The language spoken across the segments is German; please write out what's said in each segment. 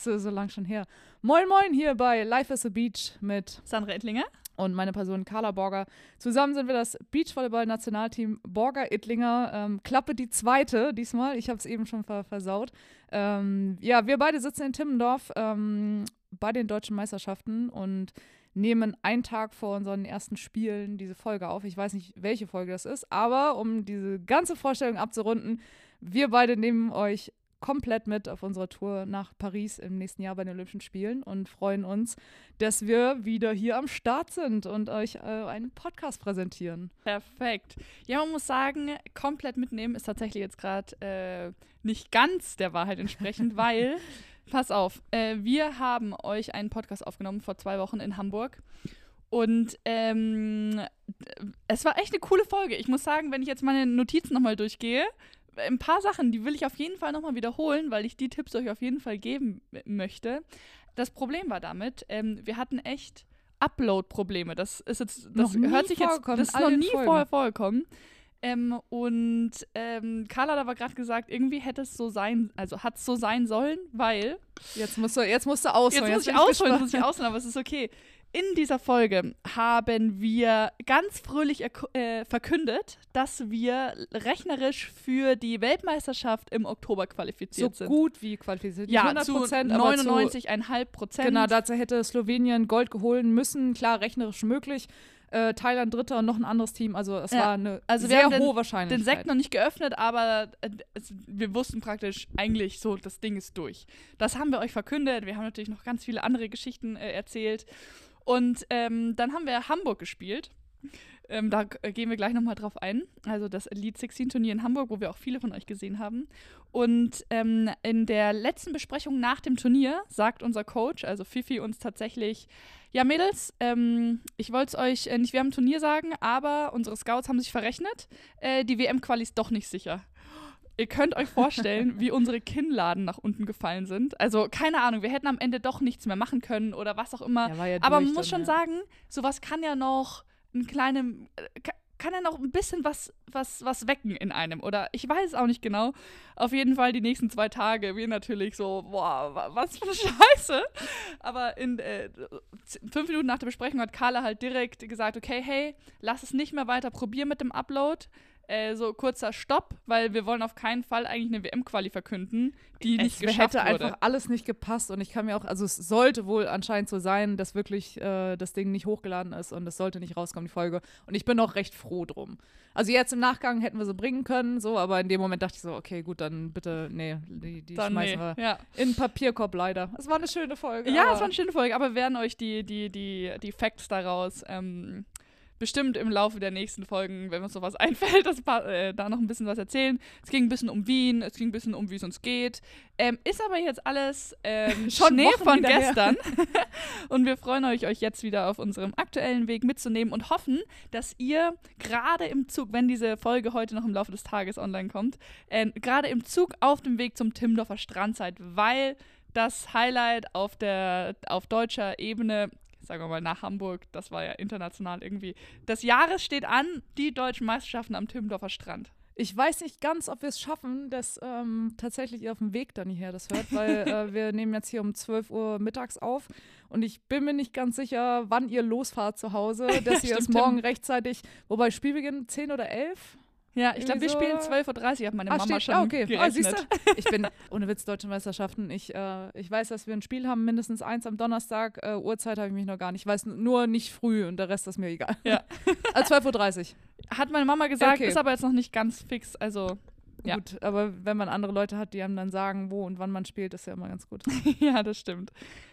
So, so lang schon her. Moin, moin, hier bei Life is a Beach mit Sandra Ettlinger. und meine Person Carla Borger. Zusammen sind wir das Beachvolleyball-Nationalteam Borger-Ittlinger. Ähm, Klappe die zweite diesmal. Ich habe es eben schon ver versaut. Ähm, ja, wir beide sitzen in Timmendorf ähm, bei den deutschen Meisterschaften und nehmen einen Tag vor unseren ersten Spielen diese Folge auf. Ich weiß nicht, welche Folge das ist, aber um diese ganze Vorstellung abzurunden, wir beide nehmen euch komplett mit auf unserer Tour nach Paris im nächsten Jahr bei den Olympischen Spielen und freuen uns, dass wir wieder hier am Start sind und euch äh, einen Podcast präsentieren. Perfekt. Ja, man muss sagen, komplett mitnehmen ist tatsächlich jetzt gerade äh, nicht ganz der Wahrheit entsprechend, weil, pass auf, äh, wir haben euch einen Podcast aufgenommen vor zwei Wochen in Hamburg. Und ähm, es war echt eine coole Folge. Ich muss sagen, wenn ich jetzt meine Notizen nochmal durchgehe, ein paar Sachen, die will ich auf jeden Fall nochmal wiederholen, weil ich die Tipps euch auf jeden Fall geben möchte. Das Problem war damit, ähm, wir hatten echt Upload-Probleme. Das ist jetzt, das Noch hört sich jetzt, das ist noch nie Folgen. vorher vorgekommen. Ähm, und ähm, Carla hat aber gerade gesagt, irgendwie hätte es so sein, also hat es so sein sollen, weil Jetzt musst du, jetzt musst du ausholen. Jetzt muss ich bin ausholen, jetzt muss ich ausholen, aber es ist okay. In dieser Folge haben wir ganz fröhlich äh, verkündet, dass wir rechnerisch für die Weltmeisterschaft im Oktober so qualifiziert sind. gut wie qualifiziert. Ja, 100 zu Prozent, aber zu, 99,5 Prozent. Genau, dazu hätte Slowenien Gold geholen müssen. Klar, rechnerisch möglich. Äh, Thailand Dritter und noch ein anderes Team. Also es Ja, war eine also wir sehr haben den- hohe Wahrscheinlichkeit. den Sekt noch nicht geöffnet, aber äh, es, wir wussten praktisch eigentlich so, das Ding ist durch. Das haben wir euch verkündet. Wir haben natürlich noch ganz viele andere Geschichten äh, erzählt. Und ähm, dann haben wir Hamburg gespielt. Ähm, da äh, gehen wir gleich nochmal drauf ein. Also das Elite 16 Turnier in Hamburg, wo wir auch viele von euch gesehen haben. Und ähm, in der letzten Besprechung nach dem Turnier sagt unser Coach, also Fifi, uns tatsächlich, ja Mädels, ähm, ich wollte es euch äh, nicht während dem Turnier sagen, aber unsere Scouts haben sich verrechnet. Äh, die WM-Quali ist doch nicht sicher. Ihr könnt euch vorstellen, wie unsere Kinnladen nach unten gefallen sind. Also keine Ahnung, wir hätten am Ende doch nichts mehr machen können oder was auch immer. Ja, ja Aber man muss schon ja. sagen, sowas kann ja noch ein kleinem, äh, ka- kann ja noch ein bisschen was, was, was wecken in einem. Oder ich weiß es auch nicht genau. Auf jeden Fall die nächsten zwei Tage, wir natürlich so, boah, wa- was für eine Scheiße. Aber in äh, fünf Minuten nach der Besprechung hat Carla halt direkt gesagt, okay, hey, lass es nicht mehr weiter probieren mit dem Upload. Äh, so kurzer Stopp, weil wir wollen auf keinen Fall eigentlich eine WM-Quali verkünden, die nicht es geschafft hätte wurde. einfach alles nicht gepasst und ich kann mir auch, also es sollte wohl anscheinend so sein, dass wirklich äh, das Ding nicht hochgeladen ist und es sollte nicht rauskommen, die Folge. Und ich bin auch recht froh drum. Also jetzt im Nachgang hätten wir sie bringen können, so, aber in dem Moment dachte ich so, okay, gut, dann bitte, nee, die, die Dann, schmeißen nee, wir ja. in den Papierkorb leider. Es war eine schöne Folge. Ja, es war eine schöne Folge, aber wir werden euch die, die, die, die Facts daraus ähm, bestimmt im Laufe der nächsten Folgen, wenn uns sowas einfällt, das, äh, da noch ein bisschen was erzählen. Es ging ein bisschen um Wien, es ging ein bisschen um, wie es uns geht. Ähm, ist aber jetzt alles ähm, Schon Schnee Wochen von gestern. und wir freuen euch, euch jetzt wieder auf unserem aktuellen Weg mitzunehmen und hoffen, dass ihr gerade im Zug, wenn diese Folge heute noch im Laufe des Tages online kommt, äh, gerade im Zug auf dem Weg zum Timmendorfer Strand seid, weil das Highlight auf der auf deutscher Ebene, sagen wir mal nach Hamburg, das war ja international irgendwie, des Jahres steht an, die deutschen Meisterschaften am Timmendorfer Strand. Ich weiß nicht ganz, ob wir es schaffen, dass ähm, tatsächlich ihr auf dem Weg dann hierher das hört, weil äh, wir nehmen jetzt hier um 12 Uhr mittags auf und ich bin mir nicht ganz sicher, wann ihr losfahrt zu Hause, dass ihr es morgen rechtzeitig, wobei Spielbeginn 10 oder 11? Ja, ich glaube, wir spielen so- 12.30 Uhr, hat meine Ah, Mama steht- schon ah, okay. Ah, gerechnet. siehst du? Ich bin, ohne Witz, Deutsche Meisterschaften. Ich, äh, ich weiß, dass wir ein Spiel haben, mindestens eins am Donnerstag. Äh, Uhrzeit habe ich mich noch gar nicht. Ich weiß nur nicht früh und der Rest ist mir egal. Ja. Also 12.30 Uhr. Hat meine Mama gesagt, Okay. ist aber jetzt noch nicht ganz fix, also Ja. Gut, aber wenn man andere Leute hat, die einem dann sagen, wo und wann man spielt, ist ja immer ganz gut. ja, das stimmt.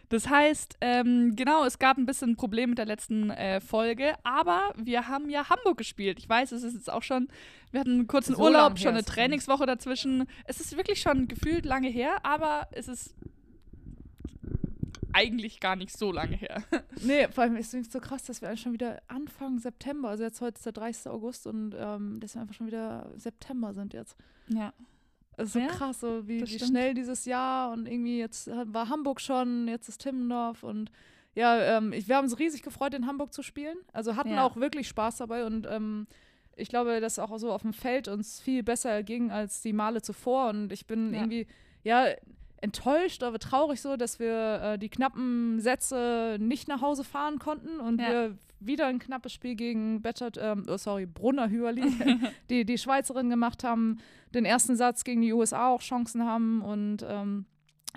Das heißt, ähm, genau, es gab ein bisschen Problem mit der letzten äh, Folge, aber wir haben ja Hamburg gespielt. Ich weiß, es ist jetzt auch schon, wir hatten einen kurzen So Urlaub, schon eine Trainingswoche dazwischen. Es ist wirklich schon gefühlt lange her, aber es ist eigentlich gar nicht so lange her. Nee, vor allem ist es so krass, dass wir eigentlich schon wieder Anfang September, also jetzt heute ist der 30. August und ähm, dass wir einfach schon wieder September sind jetzt. Ja. Es ist so Ja, krass, so wie, das wie schnell dieses Jahr und irgendwie jetzt war Hamburg schon, jetzt ist Timmendorf und ja, ähm, wir haben uns riesig gefreut, in Hamburg zu spielen. Also hatten Ja. auch wirklich Spaß dabei und ähm, ich glaube, dass auch so auf dem Feld uns viel besser ging als die Male zuvor und ich bin Ja. irgendwie, ja, enttäuscht oder traurig so, dass wir äh, die knappen Sätze nicht nach Hause fahren konnten und Ja. wir wieder ein knappes Spiel gegen Bettert, ähm, oh, sorry, Brunner Hüerli, die, die Schweizerin gemacht haben, den ersten Satz gegen die USA auch Chancen haben und ähm,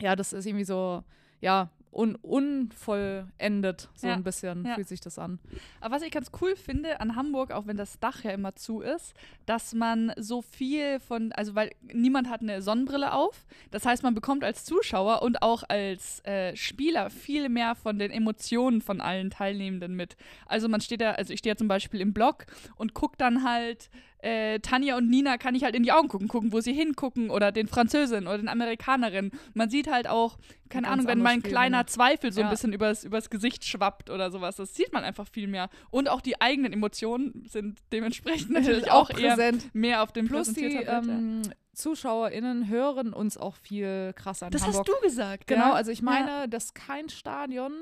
ja, das ist irgendwie so, ja, un unvollendet, so Ja, ein bisschen ja. fühlt sich das an. Aber was ich ganz cool finde an Hamburg, auch wenn das Dach ja immer zu ist, dass man so viel von, also weil niemand hat eine Sonnenbrille auf. Das heißt, man bekommt als Zuschauer und auch als äh, Spieler viel mehr von den Emotionen von allen Teilnehmenden mit. Also man steht da, also ich stehe ja zum Beispiel im Block und gucke dann halt äh, Tanja und Nina kann ich halt in die Augen gucken, gucken, wo sie hingucken oder den Französin oder den Amerikanerin. Man sieht halt auch, keine Ganz Ahnung, wenn mal ein kleiner ne? Zweifel so ein Ja. bisschen übers, übers Gesicht schwappt oder sowas. Das sieht man einfach viel mehr. Und auch die eigenen Emotionen sind dementsprechend natürlich auch, eher präsent. mehr auf dem Plus die ja. ähm, ZuschauerInnen hören uns auch viel krasser in Das Hamburg. hast du gesagt. Genau, ja? also ich meine, dass kein Stadion,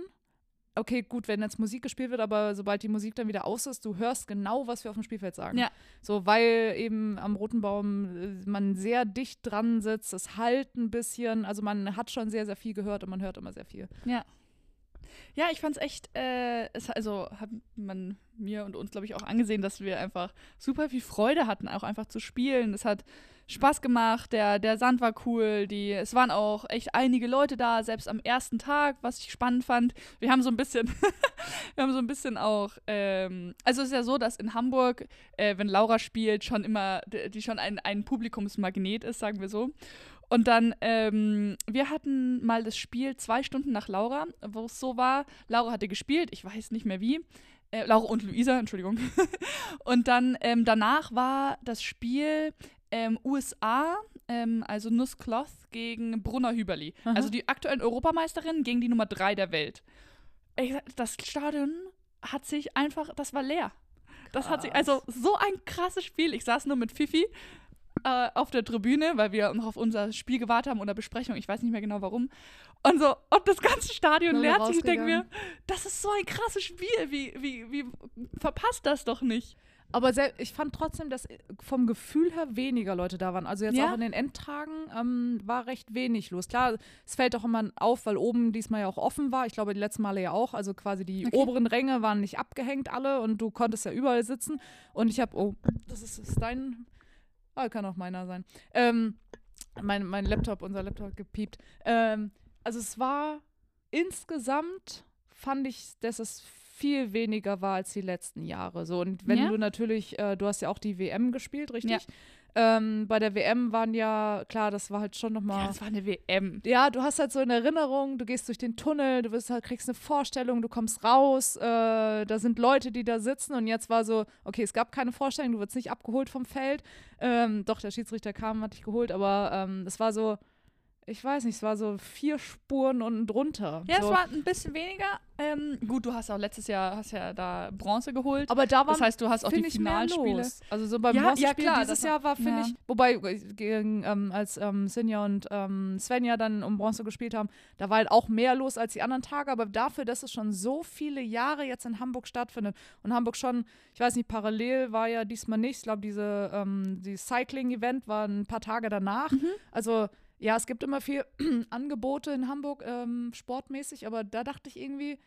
okay, gut, wenn jetzt Musik gespielt wird, aber sobald die Musik dann wieder aus ist, du hörst genau, was wir auf dem Spielfeld sagen. Ja. So, weil eben am Roten Baum äh, man sehr dicht dran sitzt, es halt ein bisschen, also man hat schon sehr, sehr viel gehört und man hört immer sehr viel. Ja, ich fand's echt, äh, es, also hat man mir und uns, glaube ich, auch angesehen, dass wir einfach super viel Freude hatten, auch einfach zu spielen. Es hat Spaß gemacht, der, der Sand war cool, die, es waren auch echt einige Leute da, selbst am ersten Tag, was ich spannend fand. Wir haben so ein bisschen, wir haben so ein bisschen auch, ähm, also es ist ja so, dass in Hamburg, äh, wenn Laura spielt, schon immer, die schon ein, ein Publikumsmagnet ist, sagen wir so. Und dann, ähm, wir hatten mal das Spiel zwei Stunden nach Laura, wo es so war, Laura hatte gespielt, ich weiß nicht mehr wie. Äh, Laura und Luisa, Entschuldigung. und dann ähm, danach war das Spiel ähm, USA, ähm, also Nusscloth gegen Brunner Hüberli. Aha. Also die aktuellen Europameisterin gegen die Nummer drei der Welt. Ich, das Stadion hat sich einfach, das war leer. Das hat sich, Krass. also so ein krasses Spiel. Ich saß nur mit Fifi äh, auf der Tribüne, weil wir noch auf unser Spiel gewartet haben oder Besprechung, ich weiß nicht mehr genau warum. Und so, und das ganze Stadion wir leert sich. Ich denke mir, das ist so ein krasses Spiel. Wie, wie, wie verpasst das doch nicht? Aber sel- ich fand trotzdem, dass vom Gefühl her weniger Leute da waren. Also jetzt Ja? auch in den Endtagen ähm, war recht wenig los. Klar, es fällt auch immer auf, weil oben diesmal ja auch offen war. Ich glaube, die letzten Male ja auch. Also quasi die Okay. oberen Ränge waren nicht abgehängt alle und du konntest ja überall sitzen. Und ich habe, oh, das ist, ist dein, ah, kann auch meiner sein. Ähm, mein, mein Laptop, unser Laptop gepiept. Ähm, also es war insgesamt fand ich, dass es viel weniger war als die letzten Jahre. So und wenn Ja? du natürlich, äh, du hast ja auch die WM gespielt, richtig? Ja. Ähm, bei der WM waren ja klar, das war halt schon noch Ja, mal. das war eine WM. Ja, du hast halt so eine Erinnerung, du gehst durch den Tunnel, du wirst halt, kriegst eine Vorstellung, du kommst raus, äh, da sind Leute, die da sitzen und jetzt war so, okay, es gab keine Vorstellung, du wirst nicht abgeholt vom Feld. Ähm, doch, der Schiedsrichter kam, hat dich geholt, aber ähm, es war so, ich weiß nicht, es war so vier Spuren unten drunter. Ja, so. es war ein bisschen weniger. Ähm, gut, du hast auch letztes Jahr hast ja da Bronze geholt. aber da war das heißt, du hast auch die Finalspiele. Also so beim Ja, ja, ja, klar, dieses Jahr war, finde ja. ich, wobei äh, gegen, ähm, als ähm, Sinja und ähm, Svenja dann um Bronze gespielt haben, da war halt auch mehr los als die anderen Tage, aber dafür, dass es schon so viele Jahre jetzt in Hamburg stattfindet und Hamburg schon, ich weiß nicht, parallel war ja diesmal nicht, ich glaube, diese ähm, die Cycling-Event war ein paar Tage danach. Mhm. Also ja, es gibt immer viel Angebote in Hamburg ähm, sportmäßig, aber da dachte ich irgendwie,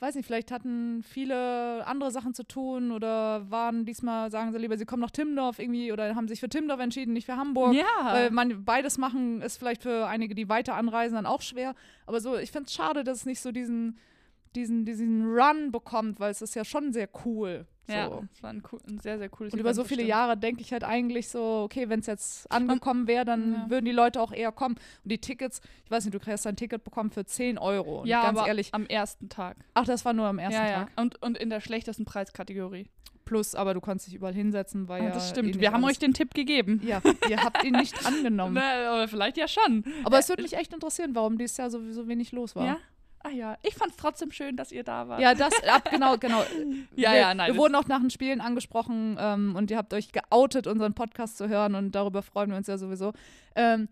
weiß nicht, vielleicht hatten viele andere Sachen zu tun oder waren diesmal, sagen sie lieber, sie kommen nach Timmendorf irgendwie oder haben sich für Timmendorf entschieden, nicht für Hamburg. Ja. Weil man beides machen ist vielleicht für einige, die weiter anreisen, dann auch schwer. Aber so, ich finde es schade, dass es nicht so diesen, diesen, diesen Run bekommt, weil es ist ja schon sehr cool. So. ja, es war ein, cool, ein sehr, sehr cooles Und über Event, so viele stimmt. Jahre denke ich halt eigentlich so, okay, wenn es jetzt angekommen wäre, dann Ja. würden die Leute auch eher kommen. Und die Tickets, ich weiß nicht, du hast ein Ticket bekommen für 10 Euro. Und Ja, ganz aber ehrlich, am ersten Tag. ach, das war nur am ersten ja, Tag. ja. Und, und in der schlechtesten Preiskategorie. Plus, aber du konntest dich überall hinsetzen, weil ja. das eh stimmt. nicht Wir haben euch den Tipp gegeben. Ja, ihr habt ihn nicht angenommen. Na, aber vielleicht ja schon. Aber es würde mich echt interessieren, warum dieses Jahr sowieso wenig los war. Ja? Ah ja, ich fand es trotzdem schön, dass ihr da wart. Ja, das, ab, genau, genau. Ja, wir, ja, nein, Wir wurden auch nach den Spielen angesprochen ähm, und ihr habt euch geoutet, unseren Podcast zu hören und darüber freuen wir uns ja sowieso. Ähm,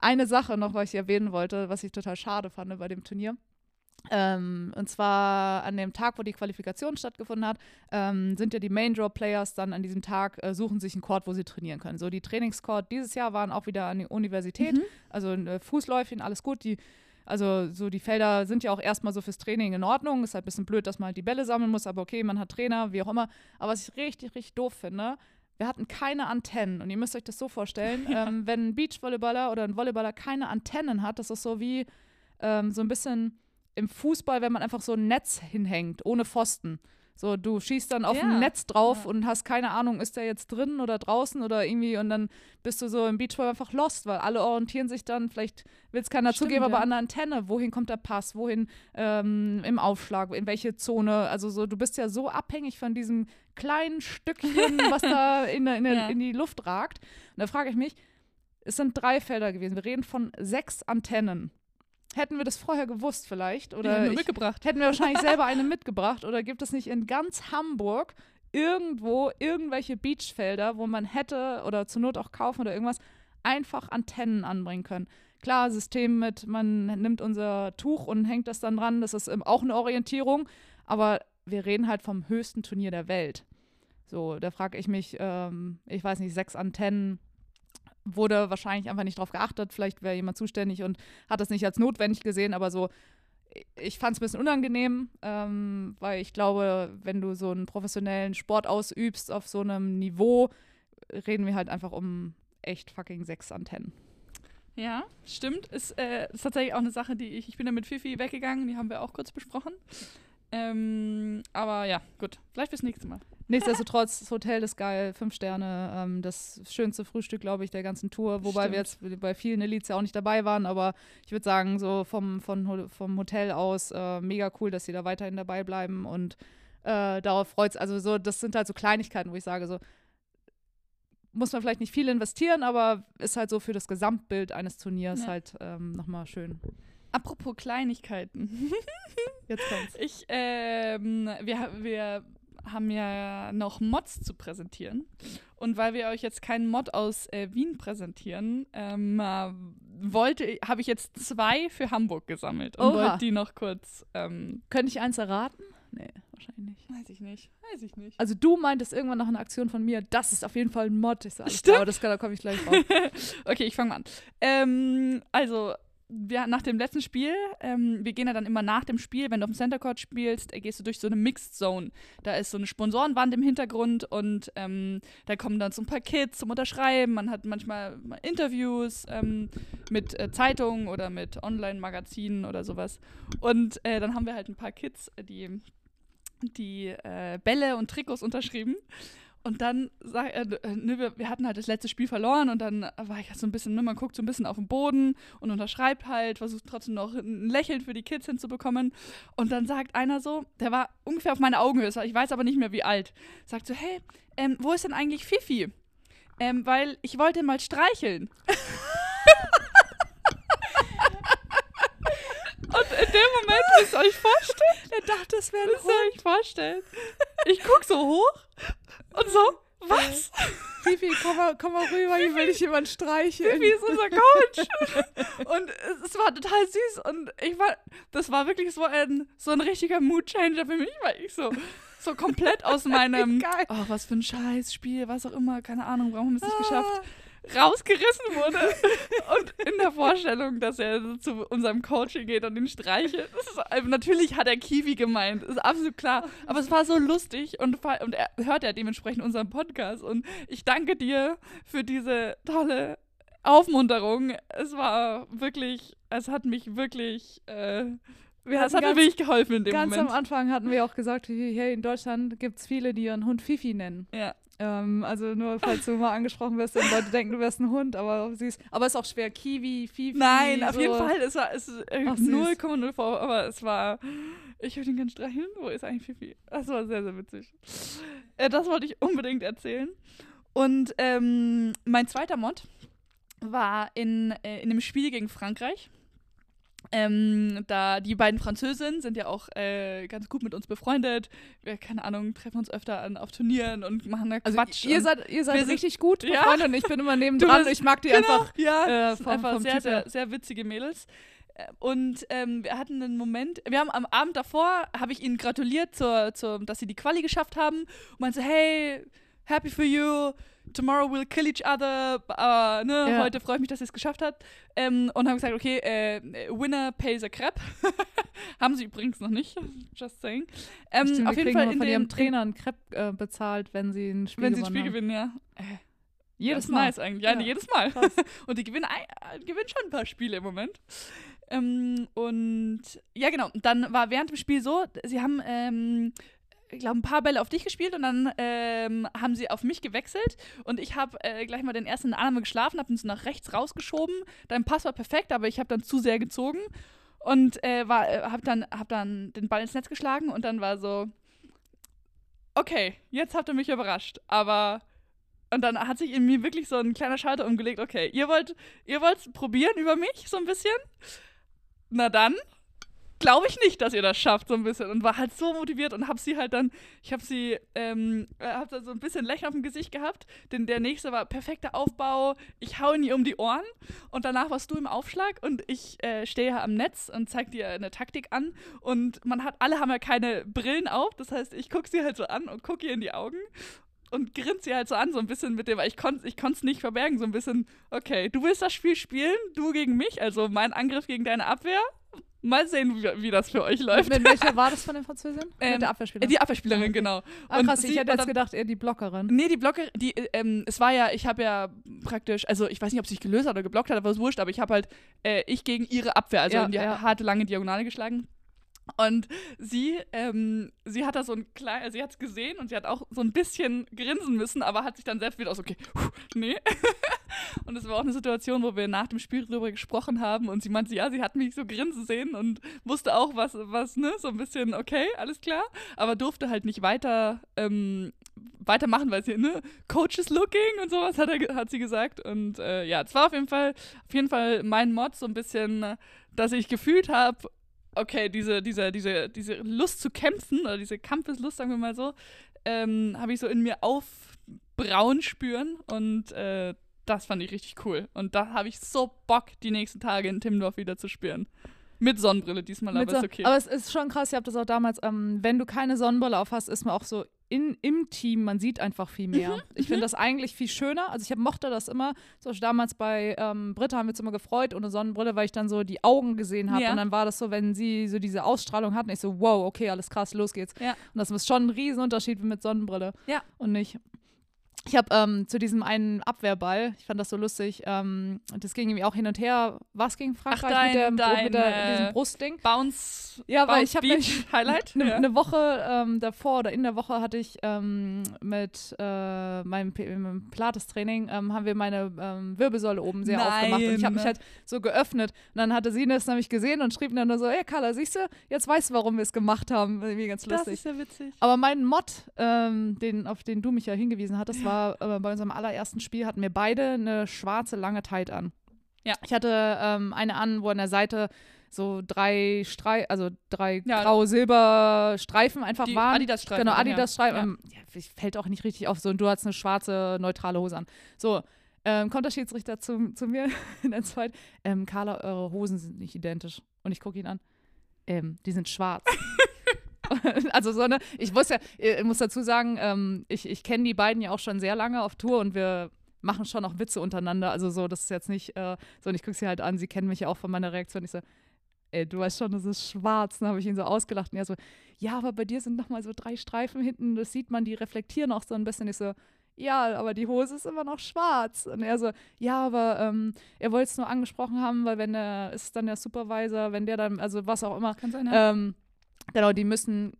eine Sache noch, was ich erwähnen wollte, was ich total schade fand bei dem Turnier. Ähm, und zwar an dem Tag, wo die Qualifikation stattgefunden hat, ähm, sind ja die Main Draw Players dann an diesem Tag, äh, suchen sich einen Court, wo sie trainieren können. So, die Trainingscourt dieses Jahr waren auch wieder an die Universität, Mhm. also äh, Fußläufchen, alles gut. Die, also so die Felder sind ja auch erstmal so fürs Training in Ordnung. Ist halt ein bisschen blöd, dass man halt die Bälle sammeln muss, aber okay, man hat Trainer, wie auch immer. Aber was ich richtig, richtig doof finde, wir hatten keine Antennen. Und ihr müsst euch das so vorstellen, ähm, wenn ein Beachvolleyballer oder ein Volleyballer keine Antennen hat, das ist so wie ähm, so ein bisschen im Fußball, wenn man einfach so ein Netz hinhängt, ohne Pfosten. So, du schießt dann auf Ja. ein Netz drauf Ja. und hast keine Ahnung, ist der jetzt drin oder draußen oder irgendwie und dann bist du so im Beachball einfach lost, weil alle orientieren sich dann, vielleicht will es keiner Stimmt, zugeben, aber ja. an der Antenne, wohin kommt der Pass, wohin ähm, im Aufschlag, in welche Zone, also so, du bist ja so abhängig von diesem kleinen Stückchen, was da in, in, Ja. in die Luft ragt. Und da frage ich mich, es sind drei Felder gewesen, wir reden von sechs Antennen. Hätten wir das vorher gewusst vielleicht? Oder wir ich, mitgebracht. hätten wir wahrscheinlich selber eine mitgebracht? Oder gibt es nicht in ganz Hamburg irgendwo irgendwelche Beachfelder, wo man hätte oder zur Not auch kaufen oder irgendwas, einfach Antennen anbringen können? Klar, System mit, man nimmt unser Tuch und hängt das dann dran, das ist auch eine Orientierung, aber wir reden halt vom höchsten Turnier der Welt. So, da frage ich mich, ähm, ich weiß nicht, sechs Antennen, wurde wahrscheinlich einfach nicht drauf geachtet. Vielleicht wäre jemand zuständig und hat das nicht als notwendig gesehen, aber so, ich fand es ein bisschen unangenehm, ähm, weil ich glaube, wenn du so einen professionellen Sport ausübst auf so einem Niveau, reden wir halt einfach um echt fucking sechs Antennen. Ja, stimmt. Ist, äh, ist tatsächlich auch eine Sache, die ich. Ich bin da mit Fifi weggegangen, die haben wir auch kurz besprochen. Ähm, aber ja, gut. Vielleicht fürs nächste Mal. Nichtsdestotrotz, das Hotel ist geil, fünf Sterne, ähm, das schönste Frühstück, glaube ich, der ganzen Tour. Wobei wir jetzt bei vielen Elites ja auch nicht dabei waren, aber ich würde sagen, so vom, Ho- vom Hotel aus äh, mega cool, dass sie da weiterhin dabei bleiben und äh, darauf freut es. Also so, das sind halt so Kleinigkeiten, wo ich sage, so muss man vielleicht nicht viel investieren, aber ist halt so für das Gesamtbild eines Turniers Ja. halt ähm, nochmal schön. Apropos Kleinigkeiten. Jetzt kommt's. Ich, ähm, wir, wir haben ja noch Mods zu präsentieren. Und weil wir euch jetzt keinen Mod aus äh, Wien präsentieren, ähm, äh, wollte, habe ich jetzt zwei für Hamburg gesammelt und wollte die noch kurz, ähm, Könnte ich eins erraten? Nee, wahrscheinlich nicht. weiß ich nicht, weiß ich nicht. Also du meintest irgendwann nach einer Aktion von mir, das ist auf jeden Fall ein Mod. Ich so, alles Stimmt. klar, aber das, da komme ich gleich drauf. okay, ich fange mal an. Ähm, also, wir, nach dem letzten Spiel, ähm, wir gehen ja dann immer nach dem Spiel, wenn du auf dem Center Court spielst, äh, gehst du durch so eine Mixed Zone. Da ist so eine Sponsorenwand im Hintergrund und ähm, da kommen dann so ein paar Kids zum Unterschreiben. Man hat manchmal mal Interviews ähm, mit äh, Zeitungen oder mit Online-Magazinen oder sowas. Und äh, dann haben wir halt ein paar Kids, äh, die die äh, Bälle und Trikots unterschrieben. Und dann, sag, äh, ne, wir, wir hatten halt das letzte Spiel verloren und dann war ich halt so ein bisschen, ne, man guckt so ein bisschen auf den Boden und unterschreibt halt, versucht trotzdem noch ein Lächeln für die Kids hinzubekommen. Und dann sagt einer so, der war ungefähr auf meine Augenhöhe, ich weiß aber nicht mehr wie alt, sagt so, hey, ähm, wo ist denn eigentlich Fifi? Ähm, weil ich wollte mal streicheln. Und in dem Moment, müsst ihr euch vorstellen, Er dachte, es wäre ihr euch vorstellen, ich guck so hoch und so, was? Fifi, komm mal, komm mal rüber, hier will dich jemand streicheln. Fifi ist unser Coach. und es, war total süß und ich war, das war wirklich so ein, so ein richtiger Mood-Changer für mich, weil ich so, so komplett aus meinem, oh, was für ein Scheißspiel, was auch immer, keine Ahnung, warum haben wir es nicht geschafft, rausgerissen wurde. und in der Vorstellung, dass er zu unserem Coaching geht und ihn streichelt. Ist, also natürlich hat er Kiwi gemeint, ist absolut klar. Aber es war so lustig und, und er hört ja dementsprechend unseren Podcast. Und ich danke dir für diese tolle Aufmunterung. Es war wirklich, es hat mich wirklich, äh, Wir es hat mir ganz, wirklich geholfen in dem ganz Moment. am Anfang hatten wir auch gesagt, hey, in Deutschland gibt es viele, die ihren Hund Fifi nennen. ja. Ähm, also nur, falls du mal angesprochen wirst und Leute denken, du wärst ein Hund, aber ist, aber ist auch schwer. Kiwi, Fifi. Nein, auf so. jeden Fall. Es war es ist äh, Ach, süß. 0,0 vor, aber es war. Ich würde ihn gerne streicheln. Wo ist eigentlich Fifi? Das war sehr, sehr witzig. Äh, das wollte ich unbedingt erzählen. Und ähm, mein zweiter Mod war in, äh, in einem Spiel gegen Frankreich. Ähm, da die beiden Französinnen sind ja auch äh, ganz gut mit uns befreundet. Wir, keine Ahnung, treffen uns öfter an, auf Turnieren und machen da Also Quatsch. ihr seid, ihr seid richtig gut Ja. befreundet und ich bin immer neben dran. Ich mag die Genau, einfach. ja, äh, vom- einfach vom sehr, sehr, sehr witzige Mädels. Äh, Und ähm, wir hatten einen Moment, wir haben am Abend davor, habe ich ihnen gratuliert, zur, zur, dass sie die Quali geschafft haben. Und meinte, hey, happy for you, tomorrow we'll kill each other, äh, ne, Ja. heute freue ich mich, dass ihr es geschafft habt. Ähm, und haben gesagt, okay, äh, winner pays a crap. haben sie übrigens noch nicht, just saying. Ähm, Stimmt, auf jeden Fall in von ihrem Trainer einen Crepe äh, bezahlt, wenn sie ein Spiel wenn sie ein Spiel haben. gewinnen, ja. Äh, Jedes Mal. Nice eigentlich. Ja, Ja. jedes Mal. Krass. und die gewinnen, ein, äh, gewinnen schon ein paar Spiele im Moment. Ähm, und ja, genau. Dann war während dem Spiel so, sie haben, ähm, ich glaube, ein paar Bälle auf dich gespielt und dann ähm, haben sie auf mich gewechselt und ich habe äh, gleich mal den ersten in der Annahme geschlafen, habe ihn so nach rechts rausgeschoben. Dein Pass war perfekt, aber ich habe dann zu sehr gezogen und äh, äh, habe dann, hab dann den Ball ins Netz geschlagen und dann war so, okay, jetzt habt ihr mich überrascht, aber und dann hat sich in mir wirklich so ein kleiner Schalter umgelegt, okay, ihr wollt, ihr probieren über mich so ein bisschen? Na dann, glaube ich nicht, dass ihr das schafft so ein bisschen. Und war halt so motiviert und hab sie halt dann, ich hab sie, ähm, äh, hab da so ein bisschen Lächeln auf dem Gesicht gehabt, denn der nächste war perfekter Aufbau, ich hau ihn ihr um die Ohren. Und danach warst du im Aufschlag und ich äh, stehe am Netz und zeig dir eine Taktik an. Und man hat, alle haben ja keine Brillen auf, das heißt, ich guck sie halt so an und guck ihr in die Augen und grinst sie halt so an, so ein bisschen mit dem, weil ich konnte ich es nicht verbergen, so ein bisschen, okay, du willst das Spiel spielen, du gegen mich, also mein Angriff gegen deine Abwehr. Mal sehen, wie, wie das für euch läuft. Mit welcher war das von den Französinnen? Ähm, Mit der Abwehrspielerin. Die Abwehrspielerin, genau. ah, und krass, sie- ich hätte und jetzt gedacht, eher die Blockerin. Nee, die Blocker, die, äh, ähm, es war ja, ich habe ja praktisch, also ich weiß nicht, ob sie sich gelöst hat oder geblockt hat, aber es ist wurscht, aber ich habe halt, äh, ich gegen ihre Abwehr, also Ja, in die ja. harte, lange Diagonale geschlagen. Und sie, ähm, sie hat da so ein klein, also sie hat es gesehen und sie hat auch so ein bisschen grinsen müssen, aber hat sich dann selbst wieder aus, okay, puh, nee. und es war auch eine Situation, wo wir nach dem Spiel darüber gesprochen haben und sie meinte, ja, sie hat mich so grinsen sehen und wusste auch, was, was, ne, so ein bisschen, okay, alles klar, aber durfte halt nicht weiter, ähm, weitermachen, weil sie, ne, Coach is looking und sowas hat, er, hat sie gesagt. Und äh, ja, es war auf jeden Fall, auf jeden Fall mein Mod so ein bisschen, dass ich gefühlt habe, okay, diese, diese, diese, diese Lust zu kämpfen oder diese Kampfeslust, sagen wir mal so, ähm, habe ich so in mir aufbrauen spüren und äh, das fand ich richtig cool. Und da habe ich so Bock, die nächsten Tage in Timmendorf wieder zu spüren. Mit Sonnenbrille diesmal, aber so, ist okay. Aber es ist schon krass, ich habe das auch damals, ähm, wenn du keine Sonnenbrille auf hast, ist man auch so in, im Team, man sieht einfach viel Mhm, mehr. ich finde das eigentlich viel schöner. Also ich hab, mochte das immer, zum Beispiel damals bei ähm, Britta haben wir uns immer gefreut ohne Sonnenbrille, weil ich dann so die Augen gesehen habe. Ja. Und dann war das so, wenn sie so diese Ausstrahlung hatten, ich so, wow, okay, alles krass, los geht's. Ja. Und das ist schon ein Riesenunterschied mit Sonnenbrille. Ja. Und nicht. Ich habe ähm, zu diesem einen Abwehrball, ich fand das so lustig, ähm, das ging irgendwie auch hin und her. Was gegen Frankreich dein- mit, der, dein, mit der, äh, diesem Brustding? Bounce, Ja, weil ich hab Beach Highlight. Eine ja. ne Woche ähm, davor oder in der Woche hatte ich ähm, mit äh, meinem, meinem Pilates-Training ähm, haben wir meine ähm, Wirbelsäule oben sehr aufgemacht und ich habe mich Nein. halt so geöffnet und dann hatte sie das nämlich gesehen und schrieb dann nur so, hey Carla, siehst du, jetzt weißt du, warum wir es gemacht haben. Irgendwie ganz das lustig. ist ja witzig. Aber mein Mod, den, auf den du mich ja hingewiesen hattest, war äh, bei unserem allerersten Spiel hatten wir beide eine schwarze lange Tight an. Ja. Ich hatte ähm, eine an, wo an der Seite so drei Strei also drei Ja. grau-silber Streifen einfach Die waren. Adidas-Streifen. Genau. Adidas-Streifen. Ja. Ähm, Ja, fällt auch nicht richtig auf. So, und du hast eine schwarze, neutrale Hose an. So, ähm, kommt der Schiedsrichter zu, zu mir in der Zeit. Ähm, Carla, eure Hosen sind nicht identisch. Und ich gucke ihn an. Ähm, die sind schwarz. also so eine, ich wusste ja, ich muss dazu sagen, ähm, ich, ich kenne die beiden ja auch schon sehr lange auf Tour und wir machen schon auch Witze untereinander. Also so, das ist jetzt nicht äh, so, und ich gucke sie halt an, sie kennen mich ja auch von meiner Reaktion. Ich so, ey, du weißt schon, das ist schwarz. Dann habe ich ihn so ausgelacht und er so, ja, aber bei dir sind noch mal so drei Streifen hinten, das sieht man, die reflektieren auch so ein bisschen. Ich so, ja, aber die Hose ist immer noch schwarz. Und er so, ja, aber ähm, er wollte es nur angesprochen haben, weil wenn er, ist dann der Supervisor, wenn der dann, also was auch immer, Kann sein, ja. ähm, genau, die müssen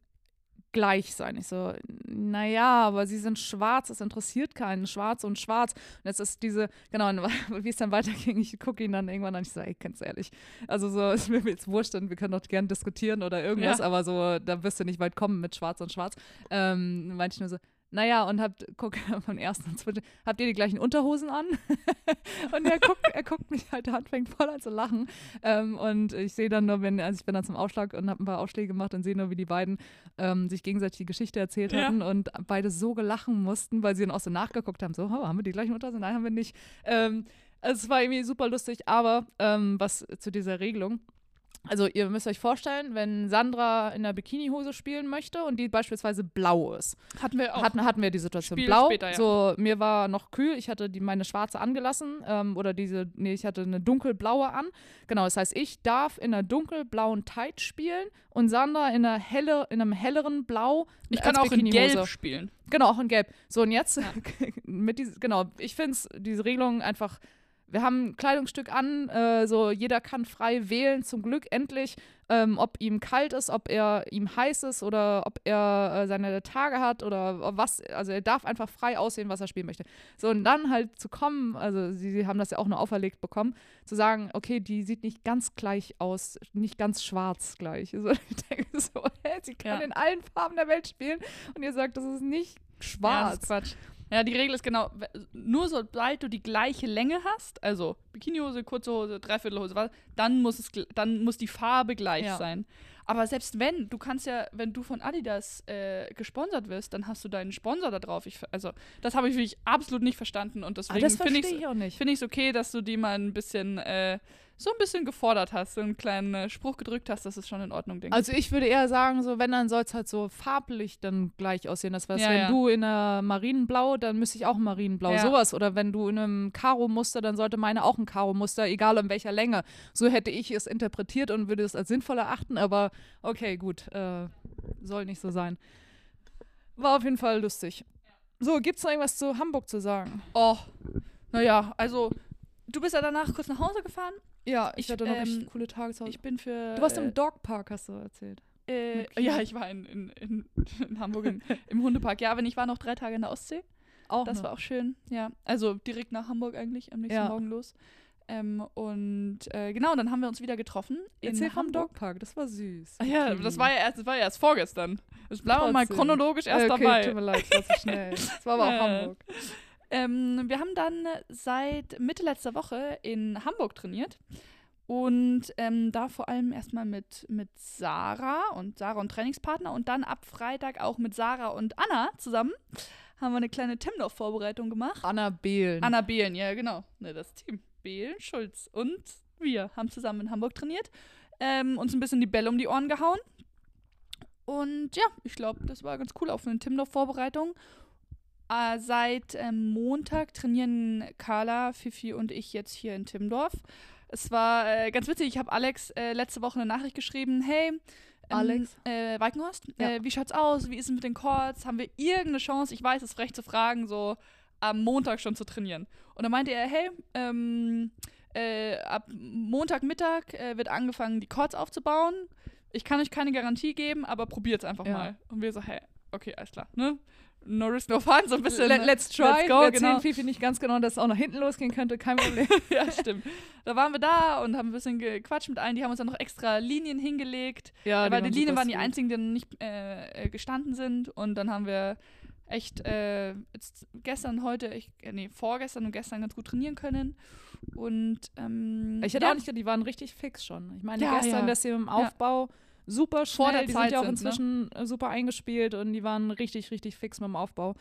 gleich sein. Ich so, naja, aber sie sind schwarz, das interessiert keinen. Schwarz und schwarz. Und jetzt ist diese, genau, wie es dann weiterging, ich gucke ihn dann irgendwann an, ich so, ey, ganz ehrlich. Also so, ist mir jetzt wurscht und wir können doch gerne diskutieren oder irgendwas, Ja. aber so, da wirst du nicht weit kommen mit schwarz und schwarz. Ähm, meinte ich nur so, naja, und habt, guck, von ersten und zweiten, habt ihr die gleichen Unterhosen an? und er guckt, er guckt mich halt, der anfängt voll an zu lachen. Ähm, und ich sehe dann nur, wenn, also ich bin dann zum Aufschlag und habe ein paar Aufschläge gemacht und sehe nur, wie die beiden ähm, sich gegenseitig die Geschichte erzählt Ja. hatten und beide so gelachen mussten, weil sie dann auch so nachgeguckt haben, so, oh, haben wir die gleichen Unterhosen? Nein, haben wir nicht. Ähm, es war irgendwie super lustig, aber ähm, was zu dieser Regelung, also ihr müsst euch vorstellen, wenn Sandra in der Bikinihose spielen möchte und die beispielsweise blau ist. Hatten wir auch. Hatten, hatten wir die Situation. Spiel blau, später, ja. so mir war noch kühl, ich hatte die, meine schwarze angelassen ähm, oder diese, nee, ich hatte eine dunkelblaue an. Genau, das heißt, ich darf in einer dunkelblauen Tight spielen und Sandra in, einer helle, in einem helleren Blau ich kann auch in. Gelb spielen. Genau, auch in Gelb. So, und jetzt mit diesem, genau, ich finde diese Regelung einfach, wir haben ein Kleidungsstück an, äh, so jeder kann frei wählen, zum Glück endlich, ähm, ob ihm kalt ist, ob er ihm heiß ist oder ob er äh, seine Tage hat oder was, also er darf einfach frei aussehen, was er spielen möchte. So, und dann halt zu kommen, also sie, sie haben das ja auch nur auferlegt bekommen, zu sagen, okay, die sieht nicht ganz gleich aus, nicht ganz schwarz gleich. So, ich denke so, hä, sie kann Ja. in allen Farben der Welt spielen und ihr sagt, das ist nicht Ja, das schwarz. ist Quatsch. Ja, die Regel ist genau, nur sobald du die gleiche Länge hast, also Bikinihose, kurze Hose, Dreiviertelhose, was, dann muss es, dann muss die Farbe gleich Ja. sein. Aber selbst wenn, du kannst ja, wenn du von Adidas äh, gesponsert wirst, dann hast du deinen Sponsor da drauf. Ich, also, das habe ich wirklich absolut nicht verstanden und Aber deswegen das finde ich es okay, dass du die mal ein bisschen, äh, so ein bisschen gefordert hast, so einen kleinen äh, Spruch gedrückt hast, das ist schon in Ordnung, denke ich. Also ich würde eher sagen, so wenn, dann soll es halt so farblich dann gleich aussehen. Das heißt, Ja, wenn ja. du in einer Marinenblau, dann müsste ich auch Marinenblau. Ja. Sowas. Oder wenn du in einem Karo-Muster, dann sollte meine auch ein Karo-Muster, egal in welcher Länge. So hätte ich es interpretiert und würde es als sinnvoll erachten, aber okay, gut. Äh, soll nicht so sein. War auf jeden Fall lustig. So, gibt es noch irgendwas zu Hamburg zu sagen? Oh, naja, also, du bist ja danach kurz nach Hause gefahren. Ja, ich, Ich, hatte noch ähm, richtig coole Tage zu Hause. Ich bin für. Du warst äh, im Dogpark, hast du erzählt. Äh, ja, ich war in, in, in, in Hamburg im, im Hundepark. Ja, aber ich war noch drei Tage in der Ostsee. Auch Das noch. war auch schön. Ja, also direkt nach Hamburg eigentlich, am nächsten Ja. Morgen los. Ähm, und äh, genau, dann haben wir uns wieder getroffen in Erzähl vom Hamburg. Dogpark, das war süß. Ah Ja, Okay. das war ja erst, das war ja erst vorgestern. Jetzt bleiben wir mal chronologisch erst okay, dabei. Tut mir leid, das war zu schnell. Das war aber auch. Hamburg. Ähm, wir haben dann seit Mitte letzter Woche in Hamburg trainiert. Und ähm, da vor allem erstmal mit, mit Sarah und Sarah und Trainingspartner und dann ab Freitag auch mit Sarah und Anna zusammen haben wir eine kleine Timdorf-Vorbereitung gemacht. Anna Behlen. Anna Behlen, ja genau, ne, das Team. Behlen, Schulz und wir haben zusammen in Hamburg trainiert, ähm, uns ein bisschen die Bälle um die Ohren gehauen. Und ja, ich glaube, das war ganz cool für eine Timdorf-Vorbereitung. Äh, seit ähm, Montag trainieren Carla, Fifi und ich jetzt hier in Timmendorf. Es war äh, ganz witzig, ich habe Alex äh, letzte Woche eine Nachricht geschrieben, hey, ähm, Alex? Äh, Weikenhorst, Ja. äh, wie schaut's aus? Wie ist es mit den Chords? Haben wir irgendeine Chance? Ich weiß, es ist frech zu fragen, so am Montag schon zu trainieren. Und dann meinte er, hey, ähm, äh, ab Montagmittag äh, wird angefangen, die Chords aufzubauen. Ich kann euch keine Garantie geben, aber probiert's einfach Ja. mal. Und wir so, hey, okay, alles klar, ne? No risk, no fun, so ein bisschen. Let, let's try. Let's go, wir erzählen genau. Fifi nicht ganz genau, dass es auch nach hinten losgehen könnte. Kein Problem. ja, stimmt. Da waren wir da und haben ein bisschen gequatscht mit allen. Die haben uns dann noch extra Linien hingelegt. ja, weil die Linien super waren die einzigen, die nicht äh, äh, gestanden sind. Und dann haben wir echt äh, jetzt gestern, heute, ich, äh, nee, vorgestern und gestern ganz gut trainieren können. Und ähm, Ich hätte ja, auch nicht gedacht, die waren richtig fix schon. Ich meine, Ja, gestern, ja. dass sie im Aufbau super schnell, Vor der die Zeit sind ja auch ne? inzwischen äh, super eingespielt und die waren richtig, richtig fix mit dem Aufbau.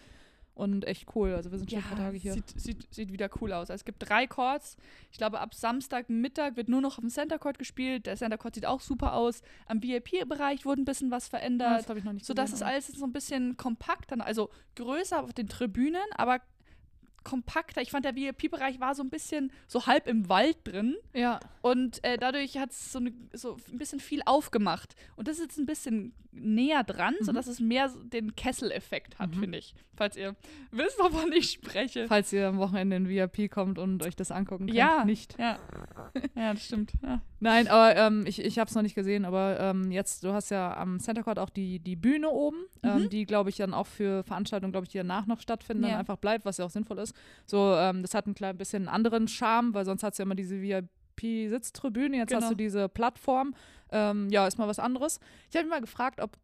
Und echt cool. Also wir sind schon ja, ein paar Tage hier. Sieht, sieht, sieht wieder cool aus. Also es gibt drei Chords. Ich glaube, ab Samstagmittag wird nur noch auf dem Center Court gespielt. Der Center Court sieht auch super aus. Am VIP-Bereich wurde ein bisschen was Ah, verändert. das habe ich noch nicht So dass es gesehen, alles so ein bisschen kompakter, also größer auf den Tribünen, aber kompakter. Ich fand, der VIP-Bereich war so ein bisschen so halb im Wald drin Ja, und äh, dadurch hat es so, ne, so ein bisschen viel aufgemacht. Und das ist jetzt ein bisschen näher dran, Mhm. sodass es mehr den Kesseleffekt hat, Mhm. finde ich. Falls ihr wisst, wovon ich spreche. falls ihr am Wochenende in VIP kommt und euch das angucken könnt. Ja. Nicht. Ja. ja, das stimmt. Ja. Nein, aber ähm, ich, ich habe es noch nicht gesehen, aber ähm, jetzt, du hast ja am Center Court auch die, die Bühne oben, ähm, Mhm. die, glaube ich, dann auch für Veranstaltungen, glaube ich, die danach noch stattfinden, Ja. dann einfach bleibt, was ja auch sinnvoll ist. So, ähm, das hat ein klein bisschen anderen Charme, weil sonst hat es ja immer diese VIP-Sitztribüne, jetzt hast Genau. du diese Plattform. Ähm, ja, ist mal was anderes. Ich habe mich mal gefragt, ob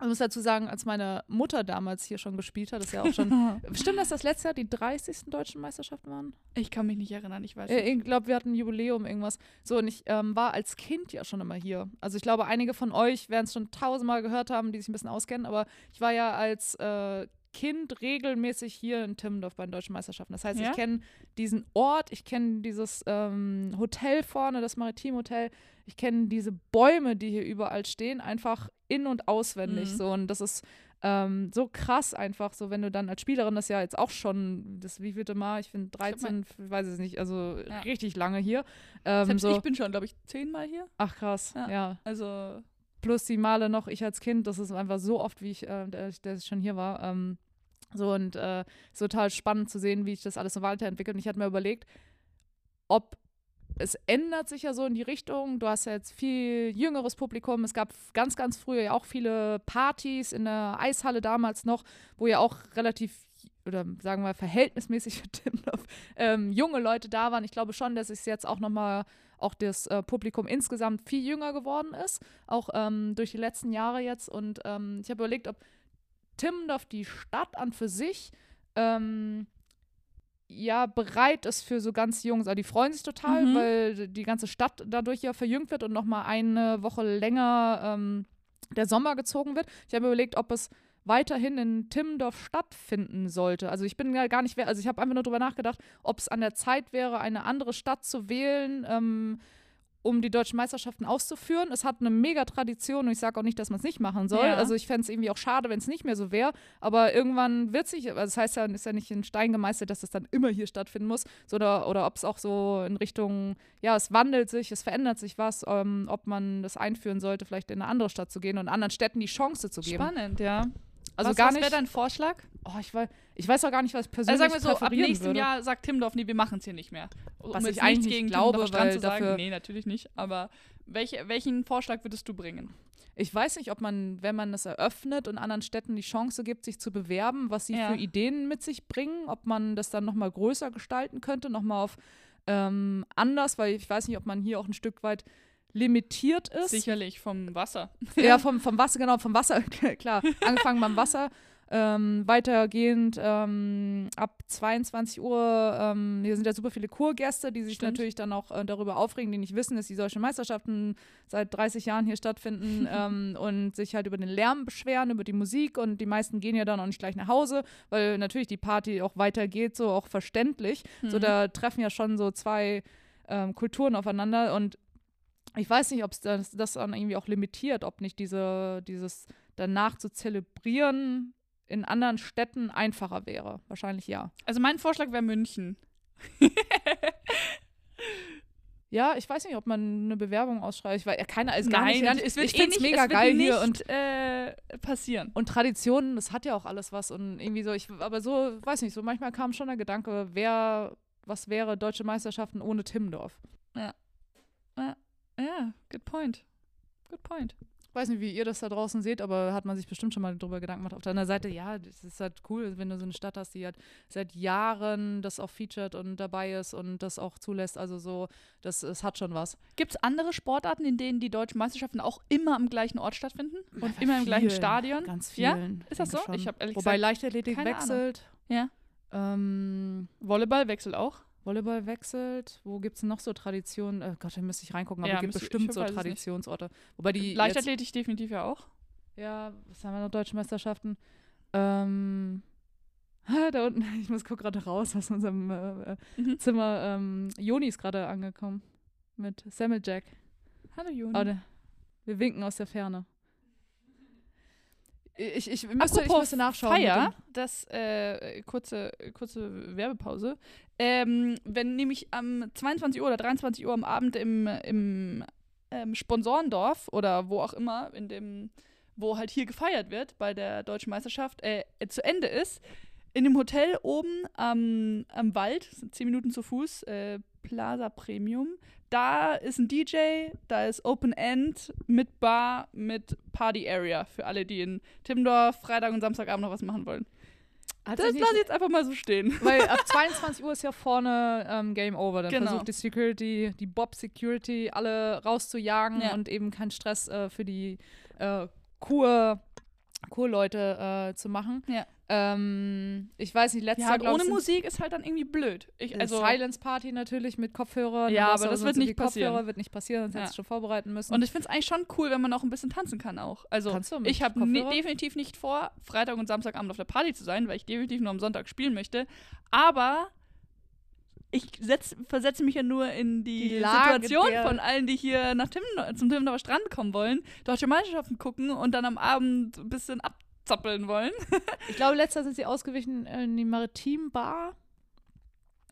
ich muss dazu sagen, als meine Mutter damals hier schon gespielt hat, ist ja auch schon. Stimmt, dass das letzte Jahr die 30. deutschen Meisterschaften waren? Ich kann mich nicht erinnern, ich weiß Äh, nicht. ich glaube, wir hatten ein Jubiläum, irgendwas. So, und ich ähm, war als Kind ja schon immer hier. Also ich glaube, einige von euch werden es schon tausendmal gehört haben, die sich ein bisschen auskennen, aber ich war ja als äh, Kind regelmäßig hier in Timmendorf bei den Deutschen Meisterschaften. Das heißt, Ja? ich kenne diesen Ort, ich kenne dieses ähm, Hotel vorne, das Maritimhotel, ich kenne diese Bäume, die hier überall stehen, einfach in- und auswendig. Mhm. So. Und das ist ähm, so krass einfach, so wenn du dann als Spielerin das ja jetzt auch schon, das wievielte Mal, ich finde 13, ich weiß es nicht, also Ja. richtig lange hier. Ähm, so, ich bin schon, glaube ich, zehnmal hier. ach krass, Ja. ja. Also, Plus die Male noch ich als Kind, das ist einfach so oft, wie ich, äh, der, der schon hier war. Ähm, so und äh, ist total spannend zu sehen, wie ich das alles so weiterentwickelt. Und ich hatte mir überlegt, ob es ändert sich ja so in die Richtung. Du hast ja jetzt viel jüngeres Publikum. Es gab ganz, ganz früher ja auch viele Partys in der Eishalle damals noch, wo ja auch relativ oder sagen wir verhältnismäßig für Timmendorf ähm, junge Leute da waren. Ich glaube schon, dass es jetzt auch nochmal auch das äh, Publikum insgesamt viel jünger geworden ist, auch ähm, durch die letzten Jahre jetzt. Und ähm, ich habe überlegt, ob Timmendorf, die Stadt an für sich, ähm, ja, bereit ist für so ganz Jungs. Also die freuen sich total, Mhm. weil die ganze Stadt dadurch ja verjüngt wird und nochmal eine Woche länger ähm, der Sommer gezogen wird. Ich habe überlegt, ob es weiterhin in Timmendorf stattfinden sollte. Also ich bin ja gar nicht, wer- also ich habe einfach nur drüber nachgedacht, ob es an der Zeit wäre, eine andere Stadt zu wählen, ähm, um die deutschen Meisterschaften auszuführen. Es hat eine mega Tradition und ich sage auch nicht, dass man es nicht machen soll. Ja. Also ich fände es irgendwie auch schade, wenn es nicht mehr so wäre. Aber irgendwann wird sich, also das heißt ja, ist ja nicht in Stein gemeißelt, dass das dann immer hier stattfinden muss. So, oder oder ob es auch so in Richtung, ja, es wandelt sich, es verändert sich was, ähm, ob man das einführen sollte, vielleicht in eine andere Stadt zu gehen und anderen Städten die Chance zu geben. spannend, ja. Also was, gar was nicht. wäre dein Vorschlag? oh, ich, weiß, ich weiß auch gar nicht, was ich Also persönlich sagen wir so, ab nächstem würde. Jahr sagt Timmendorf, nee, wir machen es hier nicht mehr. Um Was ich eigentlich gegen glaube, Strand weil zu sagen. dafür- Nee, natürlich nicht. Aber welche, welchen Vorschlag würdest du bringen? Ich weiß nicht, ob man, wenn man es eröffnet und anderen Städten die Chance gibt, sich zu bewerben, was sie Ja. für Ideen mit sich bringen, ob man das dann nochmal größer gestalten könnte, nochmal auf ähm, anders, weil ich weiß nicht, ob man hier auch ein Stück weit limitiert ist. Sicherlich vom Wasser. Ja, vom, vom Wasser, genau, vom Wasser, klar. Angefangen beim Wasser, ähm, weitergehend ähm, ab 22 Uhr. Ähm, hier sind ja super viele Kurgäste, die sich Stimmt. natürlich dann auch äh, darüber aufregen, die nicht wissen, dass die deutschen Meisterschaften seit 30 Jahren hier stattfinden ähm, und sich halt über den Lärm beschweren, über die Musik. Und die meisten gehen ja dann auch nicht gleich nach Hause, weil natürlich die Party auch weitergeht, so auch verständlich. So, Mhm. da treffen ja schon so zwei ähm, Kulturen aufeinander und ich weiß nicht, ob es das, das dann irgendwie auch limitiert, ob nicht diese, dieses danach zu zelebrieren in anderen Städten einfacher wäre. Wahrscheinlich ja. Also mein Vorschlag wäre München. Ja, ich weiß nicht, ob man eine Bewerbung ausschreibt. Ich weiß, ja, keiner ist gar nicht. es wird ich eh finde es mega geil nicht, hier und äh, passieren. und Traditionen, das hat ja auch alles was und irgendwie so, ich, aber so, weiß nicht, so manchmal kam schon der Gedanke, wer, was wäre deutsche Meisterschaften ohne Timmendorf? Ja, good point. Good point. Ich weiß nicht, wie ihr das da draußen seht, aber hat man sich bestimmt schon mal darüber Gedanken gemacht. Auf der anderen Seite, ja, das ist halt cool, wenn du so eine Stadt hast, die halt seit Jahren das auch featured und dabei ist und das auch zulässt. Also so, das, es hat schon was. Gibt es andere Sportarten, in denen die deutschen Meisterschaften auch immer am gleichen Ort stattfinden? Und Bei immer im gleichen Stadion? Ganz Ja? vielen. Ist das so? schon. Ich habe ehrlich Wobei gesagt. Leichtathletik keine Ahnung. wechselt. Ja. Ähm, Volleyball wechselt auch. Volleyball wechselt. Wo gibt es noch so Traditionen? Äh, Gott, da müsste ich reingucken, aber Ja, es gibt bestimmt so. Traditionsorte. Wobei die. Leichtathletik definitiv ja auch. ja, was haben wir noch? Deutsche Meisterschaften. Ähm. Da unten, ich muss gucken gerade raus aus unserem äh, äh, Mhm. Zimmer. Ähm, Joni ist gerade angekommen mit Samuel Jack. Hallo Juni. Oh, wir winken aus der Ferne. Ich, ich, müsste, ich Apropos müsste nachschauen. Feier, das äh, kurze, kurze Werbepause. Ähm, wenn nämlich am 22 Uhr oder 23 Uhr am Abend im, im ähm, Sponsorendorf oder wo auch immer, in dem, wo halt hier gefeiert wird bei der deutschen Meisterschaft, äh, äh, zu Ende ist, in dem Hotel oben am, am Wald, 10 Minuten zu Fuß, äh, Plaza Premium. Da ist ein DJ, da ist Open End mit Bar, mit Party Area für alle, die in Timmendorf Freitag und Samstagabend noch was machen wollen. Hat Das lasse ich jetzt einfach mal so stehen. Weil ab 22 Uhr ist ja vorne ähm, Game Over. Dann Genau. versucht die Security, die Bob Security, alle rauszujagen Ja. und eben keinen Stress äh, für die äh, Kur, Kurleute äh, zu machen. Ja. Ähm, ich weiß nicht, letztes Ja, Jahr, glaub ohne ich, Musik ist halt dann irgendwie blöd. Ich, also Silence Party natürlich mit Kopfhörern. Ja, aber das wird nicht die Kopfhörer passieren. wird nicht passieren, sonst Ja. hättest du schon vorbereiten müssen. und ich finde es eigentlich schon cool, wenn man auch ein bisschen tanzen kann auch. Also ich habe ne, definitiv nicht vor, Freitag und Samstagabend auf der Party zu sein, weil ich definitiv nur am Sonntag spielen möchte. Aber ich setz, versetze mich ja nur in die, Die Situation der- von allen, die hier nach Tim, zum Timmendorfer Strand kommen wollen, deutsche Meisterschaften gucken und dann am Abend ein bisschen abzappeln wollen. ich glaube, letztes Jahr sind sie ausgewichen in die Maritim Bar.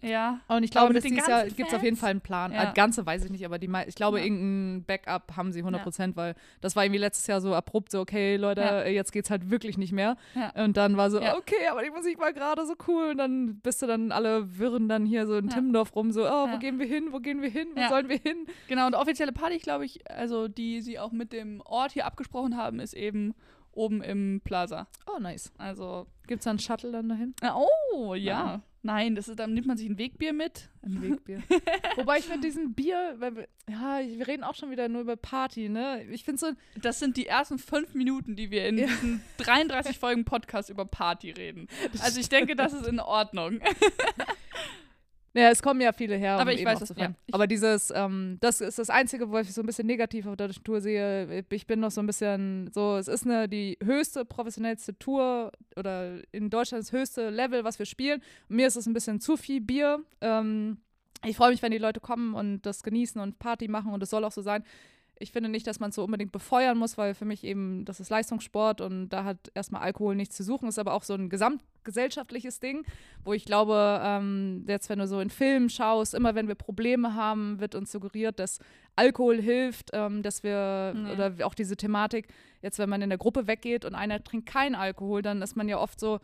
Ja. Und ich glaube, mit das den dieses Jahr gibt es auf jeden? Fall einen Plan. Ja. Äh, ganze weiß ich nicht, aber die ich glaube, Ja. irgendein Backup haben sie 100 Prozent, weil das war irgendwie letztes Jahr so abrupt, so, okay, Leute, Ja. äh, jetzt geht's halt wirklich nicht mehr. Ja. Und dann war so, Ja. okay, aber die Musik war gerade so cool. Und dann bist du dann alle wirren dann hier so in Ja. Timmendorf rum, so, oh, wo Ja. gehen wir hin, wo gehen wir hin, wo Ja. sollen wir hin? Genau, und offizielle Party, glaube ich, also die sie auch mit dem Ort hier abgesprochen haben, ist eben oben im Plaza. Oh, nice. Also, Gibt's da einen Shuttle dann dahin? äh, oh, ja. Ah. Nein, das ist, dann nimmt man sich ein Wegbier mit. Ein Wegbier. Wobei ich mit diesem Bier, weil wir, ja, wir reden auch schon wieder nur über Party, ne? Ich finde so, Das sind die ersten fünf Minuten, die wir in Ja. diesen 33 Folgen Podcast über Party reden. Also ich denke, das ist in Ordnung. Ja, es kommen ja viele her. Aber um ich weiß, feiern. ja, Aber dieses, ähm, das ist das Einzige, wo ich so ein bisschen negativ auf der Tour sehe. Ich bin noch so ein bisschen so, es ist eine die höchste, professionellste Tour oder in Deutschland das höchste Level, was wir spielen. Mir ist es ein bisschen zu viel Bier. Ähm, ich freue mich, wenn die Leute kommen und das genießen und Party machen und es soll auch so sein. Ich finde nicht, dass man es so unbedingt befeuern muss, weil für mich eben, das ist Leistungssport und da hat erstmal Alkohol nichts zu suchen. Ist aber auch so ein gesamtgesellschaftliches Ding, wo ich glaube, ähm, jetzt, wenn du so in Filmen schaust, immer wenn wir Probleme haben, wird uns suggeriert, dass Alkohol hilft, ähm, dass wir, Nee. oder auch diese Thematik, jetzt, wenn man in der Gruppe weggeht und einer trinkt keinen Alkohol, dann ist man ja oft so,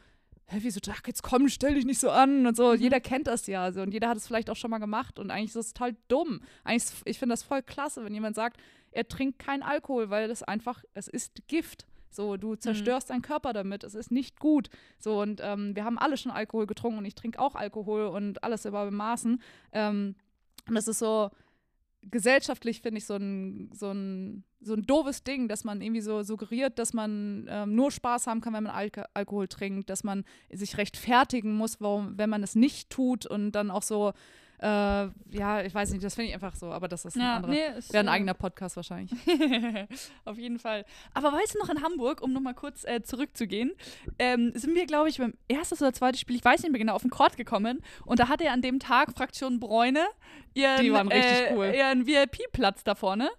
hä, wieso, ach, jetzt komm, stell dich nicht so an und so. Mhm. Jeder kennt das ja so und jeder hat es vielleicht auch schon mal gemacht und eigentlich ist es total dumm. Eigentlich, ich finde das voll klasse, wenn jemand sagt, er trinkt keinen Alkohol, weil das einfach, es ist Gift. So, du zerstörst deinen Körper damit. Es ist nicht gut. So, und ähm, wir haben alle schon Alkohol getrunken und ich trinke auch Alkohol und alles über Maßen. Ähm, und das ist so, gesellschaftlich finde ich so ein, so, ein, so ein doofes Ding, dass man irgendwie so suggeriert, dass man ähm, nur Spaß haben kann, wenn man Alk Alkohol trinkt, dass man sich rechtfertigen muss, warum, wenn man es nicht tut und dann auch so, äh, ja, ich weiß nicht, das finde ich einfach so, aber das ist ein anderer. ist, Wäre ein äh, eigener Podcast wahrscheinlich. Auf jeden Fall. Aber weißt du noch in Hamburg, um nochmal kurz äh, zurückzugehen, ähm, sind wir, glaube ich, beim erstes oder zweites Spiel, ich weiß nicht mehr genau, auf den Court gekommen. Und da hatte er an dem Tag Fraktion Bräune ihren, äh, cool. ihren VIP-Platz da vorne.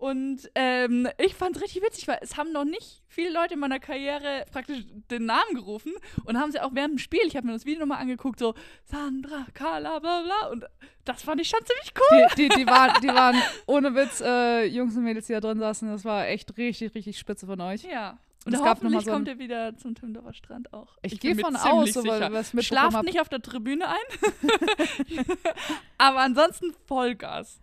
Und ähm, ich fand es richtig witzig, weil es haben noch nicht viele Leute in meiner Karriere praktisch den Namen gerufen und haben sie auch während dem Spiel, ich habe mir das Video nochmal angeguckt, so Sandra, Carla, bla bla. Und das fand ich schon ziemlich cool. Die, die, die, waren, die waren ohne Witz, äh, Jungs und Mädels, die da drin saßen, das war echt richtig, richtig spitze von euch. Ja. Und Und es gab noch hoffentlich so kommt er wieder zum Timmendorfer Strand auch. Ich, bin gehe von aus, so, weil was mitbekommen Schlaft hab. nicht auf der Tribüne ein. Aber ansonsten Vollgas.